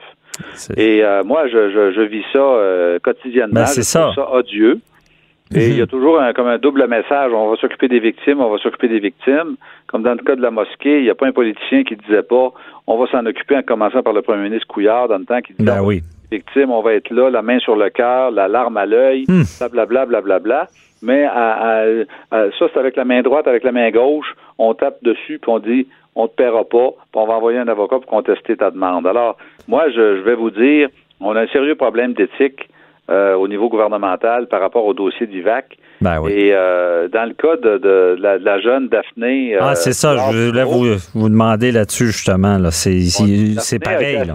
Et euh, moi, je, je, je vis ça euh, quotidiennement. Ben, c'est je trouve ça. ça odieux. Et Mhm. il y a toujours un, comme un double message. On va s'occuper des victimes, on va s'occuper des victimes. Comme dans le cas de la mosquée, il n'y a pas un politicien qui disait pas on va s'en occuper en commençant par le premier ministre Couillard dans le temps qui disait Ben oui. Les victimes, on va être là, la main sur le cœur, la larme à l'œil, Hmm. blablabla, blablabla. Mais à, à- à- ça, c'est avec la main droite, avec la main gauche, on tape dessus puis on dit on te paiera pas, puis on va envoyer un avocat pour contester ta demande. Alors, moi, je, je vais vous dire, on a un sérieux problème d'éthique euh, au niveau gouvernemental par rapport au dossier d'IVAC. Ben oui. Et euh, dans le cas de, de la, de la jeune Daphné. euh, Ah, c'est ça. Je voulais vous, vous demander là-dessus, justement. Là. C'est, pareil. Là.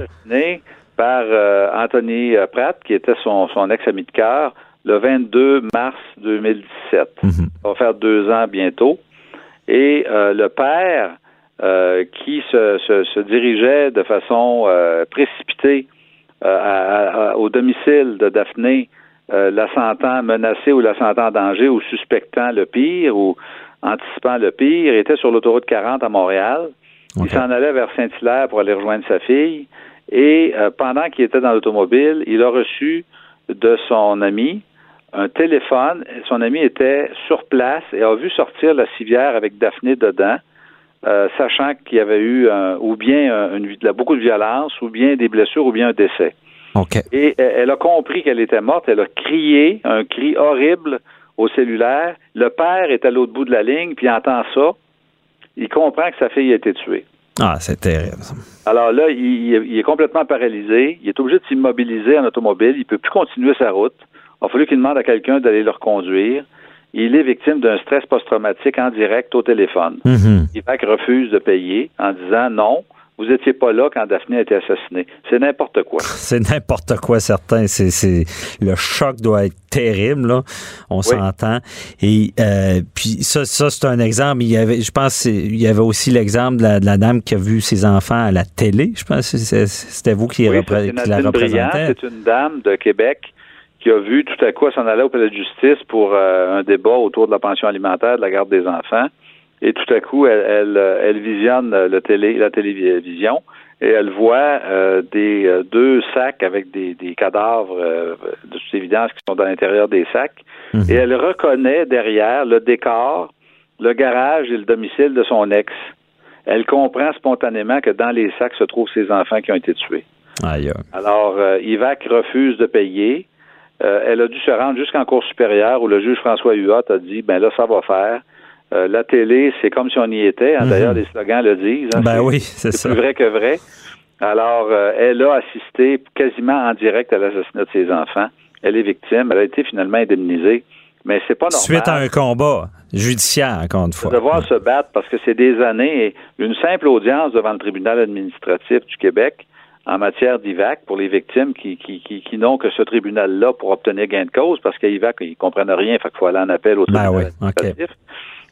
Par euh, Anthony euh, Pratt, qui était son, son ex-ami de cœur, le 22 mars 2017. Mhm. Ça va faire deux ans bientôt. Et euh, le père, euh, qui se, se, se dirigeait de façon précipitée à- à- au domicile de Daphné, la sentant menacée ou la sentant en danger ou suspectant le pire ou anticipant le pire, était sur l'autoroute 40 à Montréal. Il s'en allait vers Saint-Hilaire pour aller rejoindre sa fille. Et euh, pendant qu'il était dans l'automobile, il a reçu de son ami un téléphone. Son ami était sur place et a vu sortir la civière avec Daphné dedans, euh, sachant qu'il y avait eu un- ou bien une, beaucoup de violence, ou bien des blessures, ou bien un décès. Et elle elle a compris qu'elle était morte. Elle a crié un cri horrible au cellulaire. Le père est à l'autre bout de la ligne, puis il entend ça. Il comprend que sa fille a été tuée. Ah, c'est terrible. Alors là, il, est complètement paralysé. Il est obligé de s'immobiliser en automobile. Il peut plus continuer sa route. Il a fallu qu'il demande à quelqu'un d'aller le reconduire. il est victime d'un stress post-traumatique en direct au téléphone. Mhm. Ivac refuse de payer en disant non, vous n'étiez pas là quand Daphné a été assassinée. C'est n'importe quoi. C'est n'importe quoi, certain. C'est, c'est, le choc doit être terrible, là. On s'entend. Et euh, puis ça, ça c'est un exemple. Il y avait, je pense, il y avait aussi l'exemple de la, de la dame qui a vu ses enfants à la télé. Je pense que c'était vous qui, Oui, repré- c'est qui la représentez. C'est une dame de Québec qui a vu tout à coup s'en aller au palais de justice pour euh, un débat autour de la pension alimentaire, de la garde des enfants. Et tout à coup, elle, elle, euh, elle visionne euh, le télé, la télévision et elle voit euh, des euh, deux sacs avec des, des cadavres euh, de toute évidence qui sont dans l'intérieur des sacs. Mhm. Et elle reconnaît derrière le décor, le garage et le domicile de son ex. Elle comprend spontanément que dans les sacs se trouvent ses enfants qui ont été tués. Alors, Ivac refuse de payer. Elle a dû se rendre jusqu'en Cour supérieure où le juge François Huot a dit, ben là, ça va faire. Euh, la télé, c'est comme si on y était. hein. Mhm. D'ailleurs, les slogans le disent. hein. Ben oui, c'est c'est ça. plus vrai que vrai. Alors, euh, elle a assisté quasiment en direct à l'assassinat de ses enfants. Elle est victime. Elle a été finalement indemnisée. Mais c'est pas normal Suite à un combat judiciaire, encore une de fois. devoir se battre parce que c'est des années et une simple audience devant le tribunal administratif du Québec en matière d'IVAC pour les victimes qui, qui, qui, qui n'ont que ce tribunal-là pour obtenir gain de cause parce qu'à IVAC, ils comprennent rien, fait qu'il faut aller en appel au Ben tribunal oui, ok. administratif.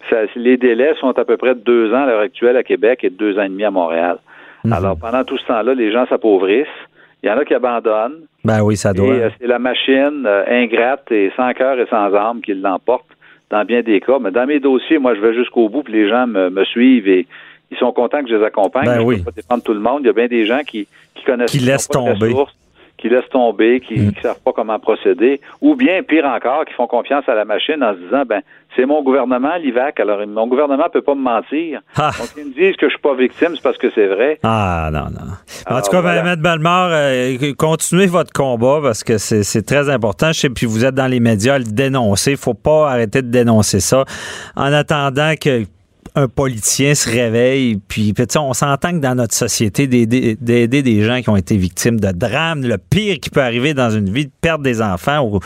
Ça- les délais sont à peu près de deux ans à l'heure actuelle à Québec et de deux ans et demi à Montréal. Mhm. Alors, pendant tout ce temps-là, les gens s'appauvrissent. Il y en a qui abandonnent. Ben oui, ça doit. euh, c'est la machine euh, ingrate et sans cœur et sans âme qui l'emporte dans bien des cas. Mais dans mes dossiers, moi, je vais jusqu'au bout, puis les gens me, me suivent et ils sont contents que je les accompagne. Ben je oui. peux pas défendre tout le monde. Il y a bien des gens qui, qui connaissent Qui laissent tomber. ressources, qui laissent tomber, qui ne Mm. savent pas comment procéder, ou bien, pire encore, qui font confiance à la machine en se disant, ben, c'est mon gouvernement, l'IVAC, alors mon gouvernement peut pas me mentir. Ah. Donc, ils me disent que je suis pas victime, c'est parce que c'est vrai. Ah non, non. En tout cas, voilà. Mme Balmore, euh, continuez votre combat parce que c'est très important. Je sais, puis vous êtes dans les médias à le dénoncer. faut pas arrêter de dénoncer ça. En attendant que un politicien se réveille, puis, on s'entend que dans notre société, d'aider des gens qui ont été victimes de drames, le pire qui peut arriver dans une vie, de perdre des enfants ou,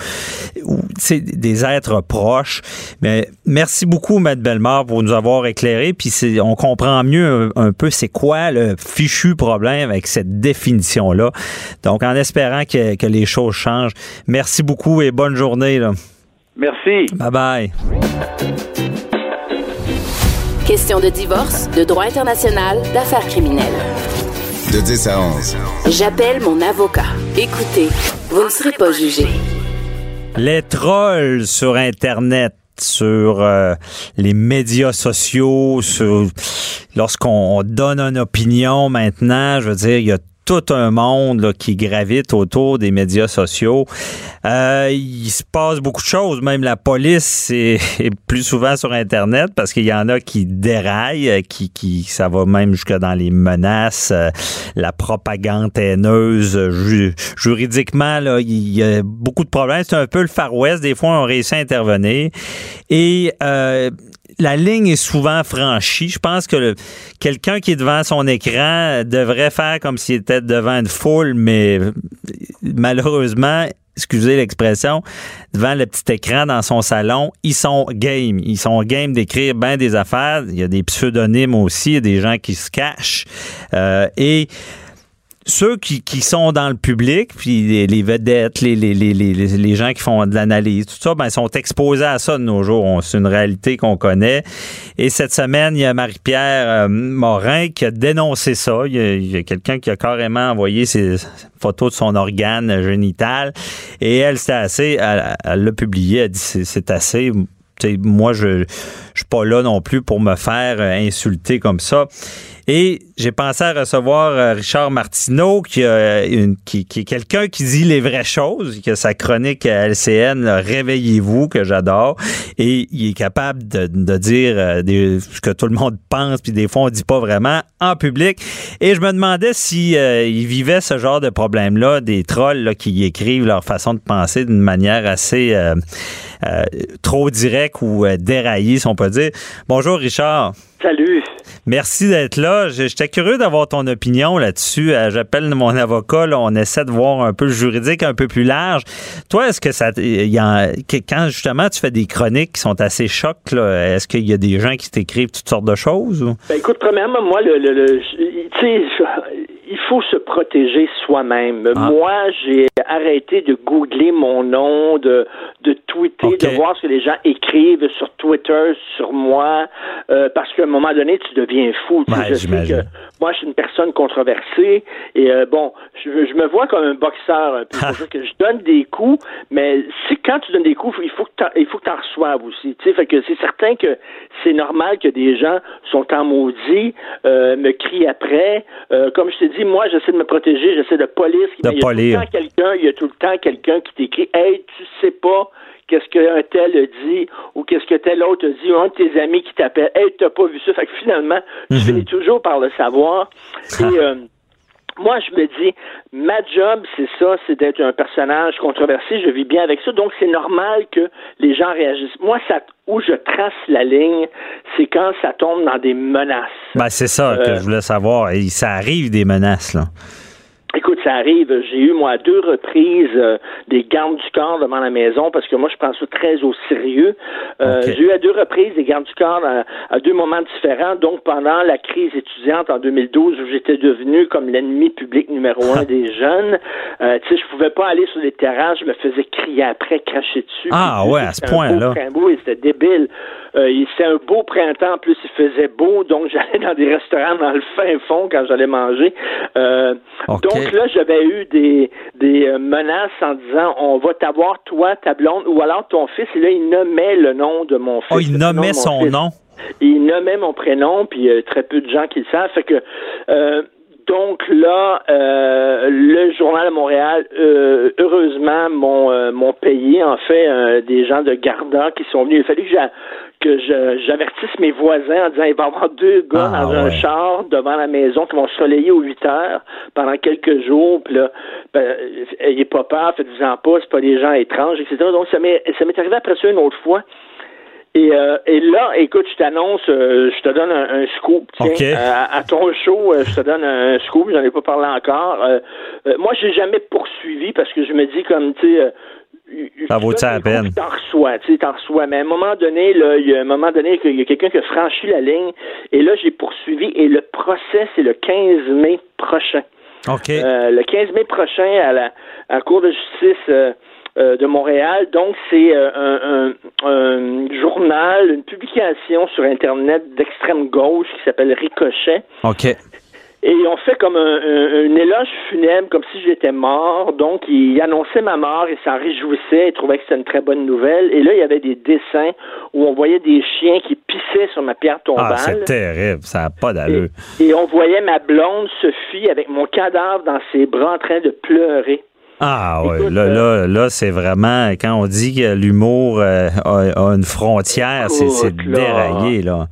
des êtres proches. Mais merci beaucoup, Maître Bellemare, pour nous avoir éclairé. Puis on comprend mieux un, un peu c'est quoi le fichu problème avec cette définition-là. Donc, en espérant que, que les choses changent. Merci beaucoup et bonne journée. Là. Merci. Bye bye. Question de divorce, de droit international, d'affaires criminelles. De 10 à 11. J'appelle mon avocat. Écoutez, vous ne serez pas jugé. Les trolls sur Internet, sur euh, les médias sociaux, sur lorsqu'on donne une opinion maintenant, je veux dire, il y a tout un monde là, qui gravite autour des médias sociaux. Euh, il se passe beaucoup de choses. Même la police est, plus souvent sur Internet parce qu'il y en a qui déraillent, euh, qui, qui ça va même jusque dans les menaces, euh, la propagande haineuse. euh, ju- juridiquement, là, il y a beaucoup de problèmes. C'est un peu le Far West. Des fois, on réussit à intervenir. Et euh, la ligne est souvent franchie. Je pense que quelqu'un qui est devant son écran devrait faire comme s'il était devant une foule, mais malheureusement, excusez l'expression, devant le petit écran dans son salon, ils sont game. Ils sont game d'écrire bien des affaires. Il y a des pseudonymes aussi, des gens qui se cachent. Euh, et ceux qui, qui sont dans le public, puis les, les vedettes, les, les, les, gens qui font de l'analyse, tout ça, ben, sont exposés à ça de nos jours. C'est une réalité qu'on connaît. Et cette semaine, il y a Marie-Pierre euh, Morin qui a dénoncé ça. Il y a, quelqu'un qui a carrément envoyé ses photos de son organe génital. Et elle, c'était assez. Elle l'a publié. Elle dit c'est assez. Tu sais, moi, je je suis pas là non plus pour me faire euh, insulter comme ça. Et j'ai pensé à recevoir euh, Richard Martineau, qui, a une- qui, est quelqu'un qui dit les vraies choses, qui a sa chronique à LCN, Réveillez-vous, que j'adore. Et il est capable de, dire euh, ce que tout le monde pense, puis des fois, on dit pas vraiment en public. Et je me demandais si euh, vivait ce genre de problème-là, des trolls qui écrivent leur façon de penser d'une manière assez euh, euh, trop directe ou euh, déraillée, si on peut dire. Bonjour, Richard. Salut. Merci d'être là. J'étais curieux d'avoir ton opinion là-dessus. Euh, j'appelle mon avocat. on essaie de voir un peu le juridique un peu plus large. Toi, est-ce que ça, y a, quand justement tu fais des chroniques qui sont assez chocs, est-ce qu'il y a des gens qui t'écrivent toutes sortes de choses? Ben, écoute, premièrement, moi, le, le, tu sais, il faut se protéger soi-même. Ah. Moi, j'ai arrêté de googler mon nom, de, de tweeter, de voir ce que les gens écrivent sur Twitter sur moi, euh, parce qu'à un moment donné, tu deviens fou. je sais que moi, je suis une personne controversée et euh, bon, je, je, me vois comme un boxeur un peu. que je donne des coups, mais si quand tu donnes des coups, il faut que il faut que tu en reçoives aussi. Tu sais, fait que c'est certain que c'est normal que des gens sont en maudit, euh, me crient après. comme je t'ai dit, moi, j'essaie de me protéger, j'essaie de police. De il y a tout le temps quelqu'un, il y a tout le temps quelqu'un qui t'écrit Hey, tu sais pas qu'est-ce qu'un tel dit ou qu'est-ce que tel autre dit, ou un de tes amis qui t'appelle, hey, t'as pas vu ça. Fait que finalement, tu mhm. finis toujours par le savoir. Et euh, moi, je me dis, ma job, c'est ça, c'est d'être un personnage controversé. Je vis bien avec ça, donc c'est normal que les gens réagissent. Moi, ça, où je trace la ligne, c'est quand ça tombe dans des menaces. Ben, c'est ça que euh, je voulais savoir. Et ça arrive des menaces, là. Ça arrive. J'ai eu, moi, à deux reprises euh, des gardes du corps devant la maison parce que moi, je prends ça très au sérieux. Euh, j'ai eu à deux reprises des gardes du corps à, deux moments différents. Donc, pendant la crise étudiante en 2012, où j'étais devenu comme l'ennemi public numéro un des jeunes, euh, tu sais, je pouvais pas aller sur les terrasses. Je me faisais crier après, cracher dessus. Ah ouais, à ce point-là. C'était débile. Euh, c'était un beau printemps. En plus, il faisait beau. Donc, j'allais dans des restaurants dans le fin fond quand j'allais manger. Euh, Donc, là, j'avais eu des, des euh, menaces en disant on va t'avoir, toi, ta blonde, ou alors ton fils. Et là, il nommait le nom de mon fils. Oh, il nommait son nom? Il nommait mon prénom, puis euh, très peu de gens qui le savent. Fait que euh, donc là, euh, le journal de Montréal, euh, heureusement, m'ont euh, payé en fait des gens de Garda qui sont venus. Il a fallu que j'avertisse mes voisins en disant il va y avoir deux gars ah, dans un char devant la maison qui vont se relayer aux 8 heures pendant quelques jours. Puis là, ben, ayez pas peur, faites-vous-en pas, c'est pas des gens étranges, etc. Donc ça m'est arrivé après ça une autre fois. Et, euh, et là, écoute, je t'annonce, euh, je te donne un, scoop. Tiens, à, ton show, euh, je te donne un, scoop. J'en ai pas parlé encore. moi, j'ai jamais poursuivi parce que je me dis comme tu sais. ça vaut ça la peine? T'en reçois, tu sais, t'en reçois. Mais à un moment donné, là, il y a un moment donné qu'il y a quelqu'un qui a franchi la ligne. Et là, j'ai poursuivi. Et le procès, c'est le 15 mai prochain. OK. le 15 mai prochain à la, à la Cour de justice euh, de Montréal. Donc, c'est euh, un, un, journal, une publication sur Internet d'extrême gauche qui s'appelle Ricochet. OK. Et on fait comme un, un, éloge funèbre, comme si j'étais mort. Donc, il annonçait ma mort et s'en réjouissait. Il trouvait que c'était une très bonne nouvelle. Et là, il y avait des dessins où on voyait des chiens qui pissaient sur ma pierre tombale. Ah, c'est terrible. Ça n'a pas d'allure. Et, et on voyait ma blonde Sophie avec mon cadavre dans ses bras en train de pleurer. Ah oui, là, là, là c'est vraiment, quand on dit que l'humour euh, a, une frontière, c'est déraillé, là.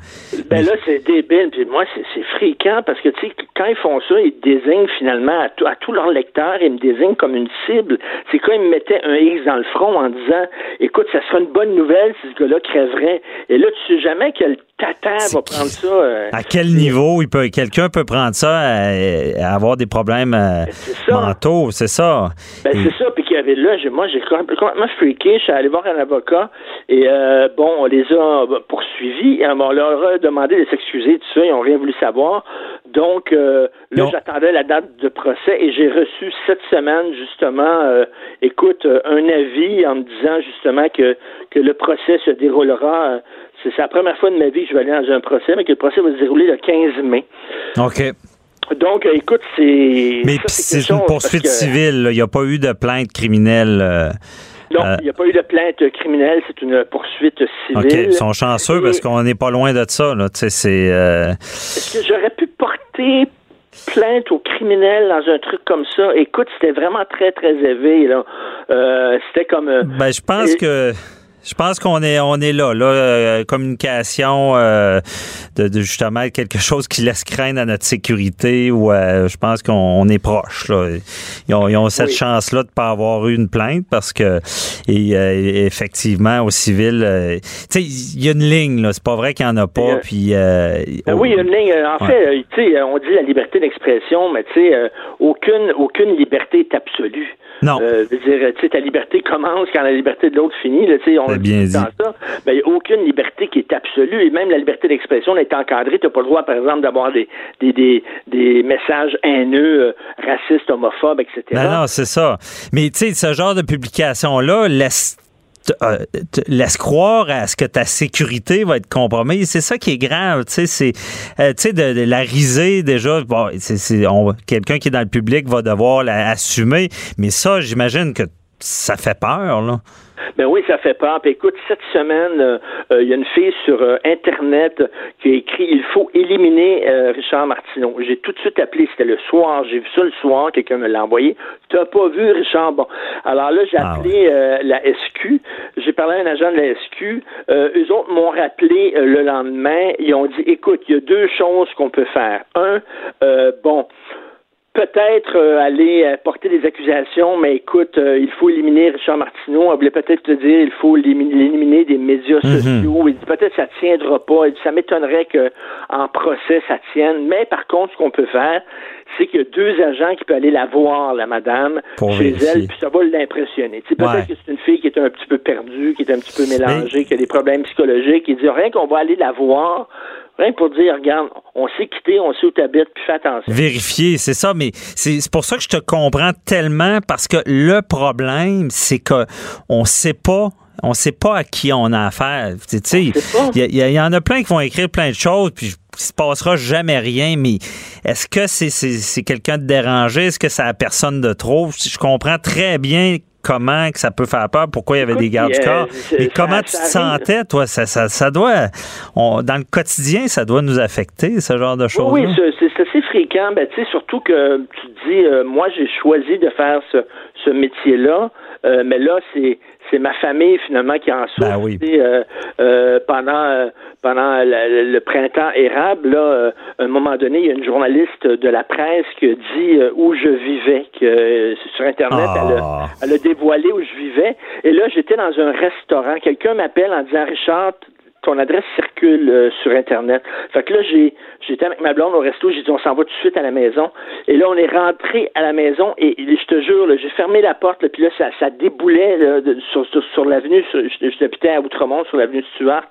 Ben là, c'est débile, puis moi, c'est fréquent, parce que, tu sais, quand ils font ça, ils désignent finalement à, à tous leurs lecteurs, ils me désignent comme une cible. C'est quand ils me mettaient un X dans le front en disant, écoute, ça sera une bonne nouvelle si ce gars-là crèverait. Et là, tu sais jamais quel tata va prendre ça. Euh, à quel niveau il peut, quelqu'un peut prendre ça à, avoir des problèmes euh, mentaux, c'est ça. Ben, c'est ça, puis qu'il y avait là, moi, j'ai complètement freaké. Je suis allé voir un avocat et euh, bon, on les a poursuivis et on leur a demandé de s'excuser, tout ça, ils n'ont rien voulu savoir. Donc, euh, là, j'attendais la date de procès et j'ai reçu cette semaine, justement, euh, écoute, un avis en me disant justement que, que le procès se déroulera. c'est la première fois de ma vie que je vais aller dans un procès, mais que le procès va se dérouler le 15 mai. OK. Donc, écoute, c'est. Mais c'est une poursuite civile. Il n'y a pas eu de plainte criminelle. Euh, non, euh, il n'y a pas eu de plainte criminelle. C'est une poursuite civile. OK. Ils sont chanceux parce qu'on n'est pas loin de ça. Là. C'est. Euh, Est-ce que j'aurais pu porter plainte au criminel dans un truc comme ça? Écoute, c'était vraiment très, très élevé. Là. c'était comme. ben, je pense que Je pense qu'on est on est là, là, euh, communication euh, de, de, justement quelque chose qui laisse craindre à notre sécurité ou euh, je pense qu'on est proche. Là. Ils ont, ils ont cette chance-là de pas avoir eu une plainte parce que et, euh, effectivement au civil, euh, tu sais, il y a une ligne là, c'est pas vrai qu'il y en a pas. Puis ben oui, il y a une ligne. En fait, tu sais, on dit la liberté d'expression, mais tu sais, aucune aucune liberté est absolue. Non. Euh, dire, tu sais, ta liberté commence quand la liberté de l'autre finit. Là, on C'est bien dit. dans ça. Mais il n'y a aucune liberté qui est absolue. Et même la liberté d'expression est encadrée. Tu n'as pas le droit, par exemple, d'avoir des, des, des, des messages haineux, euh, racistes, homophobes, etc. Non, non, c'est ça. Mais tu sais, ce genre de publication-là laisse euh, laisse croire à ce que ta sécurité va être compromise. C'est ça qui est grave. Tu sais, c'est, euh, tu sais, de, la risée déjà. Bon, quelqu'un qui est dans le public va devoir l'assumer. Mais ça, j'imagine que ça fait peur, là. Ben oui, ça fait peur. Puis écoute, cette semaine, euh, euh, il y a une fille sur euh, Internet qui a écrit Il faut éliminer Richard Martineau. J'ai tout de suite appelé, c'était le soir. J'ai vu ça le soir, quelqu'un me l'a envoyé. Tu n'as pas vu Richard? Bon. Alors là, j'ai Ah appelé la SQ. J'ai parlé à un agent de la SQ. Eux autres m'ont rappelé le lendemain. Ils ont dit Écoute, il y a deux choses qu'on peut faire. Un, euh, bon, peut-être euh, aller euh, porter des accusations, mais écoute, euh, il faut éliminer Richard Martineau. On voulait peut-être te dire il faut l'éliminer des médias Mhm. sociaux. Il dit peut-être ça tiendra pas. Il dit, ça m'étonnerait que en procès ça tienne. Mais par contre, ce qu'on peut faire, c'est qu'il y a deux agents qui peuvent aller la voir, la madame, Pour chez vérifier. elle, puis ça va l'impressionner. Tu sais, Peut-être Ouais. que c'est une fille qui est un petit peu perdue, qui est un petit peu mélangée, qui a des problèmes psychologiques. Il dit rien qu'on va aller la voir. Rien pour dire, regarde, on s'est quitté, on sait où t'habites, puis fais attention. Vérifier, c'est ça, mais c'est c'est pour ça que je te comprends tellement parce que le problème, c'est que on sait pas. On sait pas à qui on a affaire. Il y, y y en a plein qui vont écrire plein de choses, puis il se passera jamais rien. Mais est-ce que c'est quelqu'un de dérangé? Est-ce que c'est la personne de trop? Je comprends très bien comment que ça peut faire peur, pourquoi il y avait Écoute, des gardes du euh, corps. ça- comment tu te ça sentais, toi? Ça, ça, ça doit, on- dans le quotidien, ça doit nous affecter ce genre de choses. Oui, oui, c'est- assez fréquent. Ben, tu sais, surtout que tu te dis, euh, moi, j'ai choisi de faire ce, ce métier-là, euh, mais là, c'est c'est ma famille finalement qui en souffre. Ben oui. Euh, euh, pendant euh, pendant le, le printemps érable, là, euh, à un moment donné, il y a une journaliste de la presse qui a dit euh, où je vivais, que euh, sur Internet, elle, a, Ah. elle a dévoilé où je vivais. Et là, j'étais dans un restaurant. Quelqu'un m'appelle en disant, Richard, ton adresse circule euh, sur Internet. Fait que là, j'ai j'étais avec ma blonde au resto, j'ai dit on s'en va tout de suite à la maison. Et là, on est rentré à la maison et, je te jure, j'ai fermé la porte, là, puis là, ça, ça déboulait là, sur, sur, sur l'avenue, j'habitais à Outremont, sur l'avenue Stuart.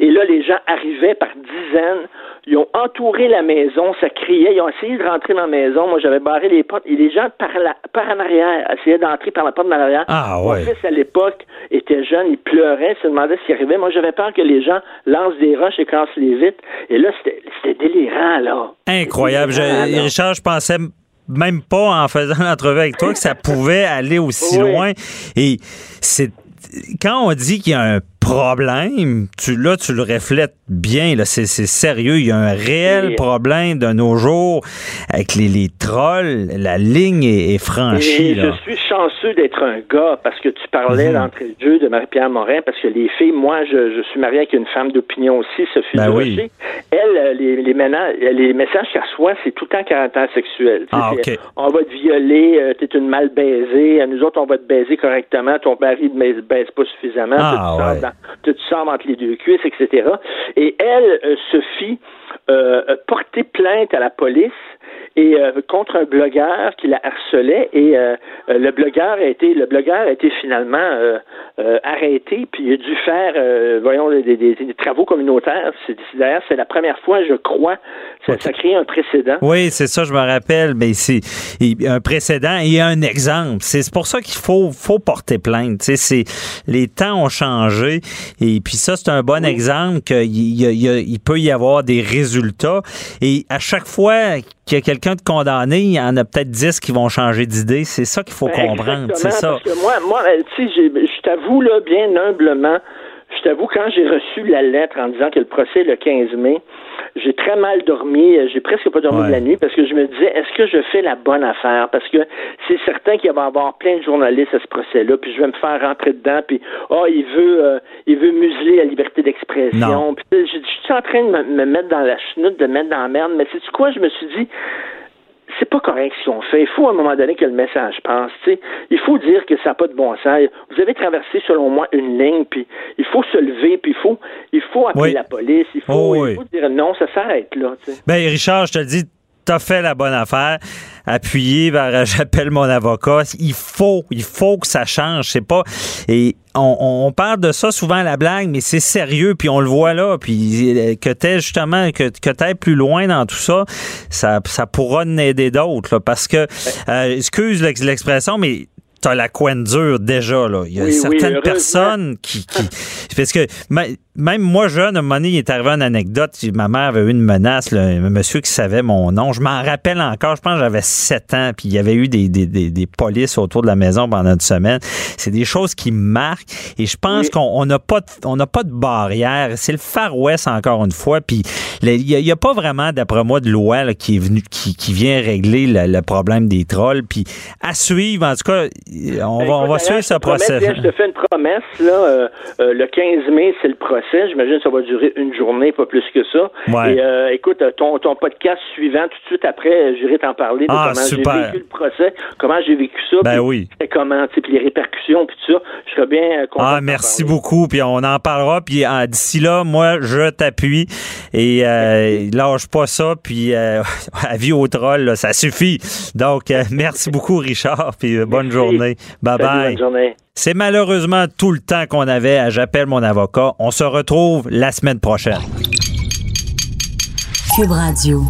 Et là, les gens arrivaient par dizaines. Ils ont entouré la maison, ça criait, ils ont essayé de rentrer dans la maison. Moi, j'avais barré les portes et les gens par, la, par en arrière essayaient d'entrer par la porte de l'arrière. Ah, Mon ouais. fils, à l'époque, était jeune, il pleurait, se demandait ce qui arrivait. Moi, j'avais peur que les gens lancent des roches et cassent les vitres. Et là, c'était délirant, là. Incroyable. Je-. Richard, je pensais même pas en faisant l'entrevue avec toi que ça pouvait aller aussi Oui. loin. Et c'est quand on dit qu'il y a un problème, tu là tu le reflètes bien là, c'est c'est sérieux, il y a un réel Oui. problème de nos jours avec les, les trolls, la ligne est, est franchie Et là. je suis chanceux d'être un gars parce que tu parlais Mhm. d'entrée de jeu de Marie-Pierre Morin parce que les filles, moi, je, je suis marié avec une femme d'opinion aussi, Sophie Ben oui. Elle, euh, les, les, mena- les messages qu'elle reçoit, c'est tout le temps caractère sexuel. Ah, c'est, ok. On va te violer, euh, t'es une mal baisée, euh, nous autres, on va te baiser correctement, ton mari ne baise pas suffisamment, Ah, ouais. dans- tu te sors entre les deux cuisses, etc. Et elle, euh, Sophie, euh, a porté plainte à la police et euh, contre un blogueur qui la harcelait et euh, euh, le blogueur a été le blogueur a été finalement euh, euh, arrêté puis il a dû faire euh, voyons des, des- des travaux communautaires c'est d'ailleurs c'est la première fois je crois ça, ça crée un précédent Oui, c'est ça, je me rappelle. Mais c'est un précédent et un exemple. C'est pour ça qu'il faut, faut porter plainte. Tu sais, c'est les temps ont changé et puis ça c'est un bon exemple qu'il il peut y avoir des résultats et à chaque fois qu'il y a quelqu'un de condamné, il y en a peut-être 10 qui vont changer d'idée. C'est ça qu'il faut Ben, comprendre. C'est ça. Parce que moi, moi tu sais, je t'avoue, là, bien humblement, je t'avoue, quand j'ai reçu la lettre en disant que le procès est le 15 mai, j'ai très mal dormi, j'ai presque pas dormi de la nuit parce que je me disais, est-ce que je fais la bonne affaire? Parce que c'est certain qu'il va y avoir plein de journalistes à ce procès-là, puis je vais me faire rentrer dedans, puis oh, il veut, euh, il veut museler la liberté d'expression. Puis je, suis en train de me, mettre dans la chenoute, de me mettre dans la merde, mais c'est quoi? Je me suis dit, c'est pas correct ce qu'on fait. Il faut à un moment donné que le message passe. Il faut dire que ça n'a pas de bon sens. Vous avez traversé, selon moi, une ligne, puis il faut se lever, puis il faut, il faut appeler la police. Il faut, oh, il faut dire non, ça s'arrête là. Ben, Richard, je te le dis, t'as fait la bonne affaire. Appuyé vers j'appelle mon avocat. Il faut, il faut que ça change. C'est pas et on, parle de ça souvent à la blague, mais c'est sérieux, puis on le voit là, puis que t'es justement que, plus loin dans tout ça, ça, ça pourra aider d'autres, parce que euh, excuse l'expression, mais t'as la coin dure déjà là. Il y a certaines personnes qui, qui parce que même moi, jeune, à un moment donné, il est arrivé une anecdote. Ma mère avait eu une menace, un monsieur qui savait mon nom. Je m'en rappelle encore. Je pense que j'avais 7 ans, puis il y avait eu des, des, des, polices autour de la maison pendant une semaine. C'est des choses qui me marquent. Et je pense qu'on n'a pas, de, on n'a pas de barrière. C'est le Far West, encore une fois. Puis il n'y a, pas vraiment, d'après moi, de loi qui est venu, qui, qui vient régler le, problème des trolls. Puis à suivre, en tout cas, on va, on va suivre ce procès. Je te fais une promesse. Là, euh, euh, le 15 mai, c'est le procès J'imagine que ça va durer une journée, pas plus que ça. Et euh, écoute, ton, ton podcast suivant, tout de suite après, j'irai t'en parler de ah, comment j'ai vécu le procès, comment j'ai vécu ça. Ben oui. Comment, puis les répercussions, puis tout ça. Je serais bien euh, content. Ah, merci beaucoup. Puis on en parlera. Puis euh, d'ici là, moi, je t'appuie. Et lâche pas ça. Puis avis au troll, ça suffit. Donc, merci beaucoup, Richard. Puis bonne journée. Bye bye. Bonne journée. C'est malheureusement tout le temps qu'on avait à J'appelle mon avocat. On se retrouve la semaine prochaine. Cube Radio.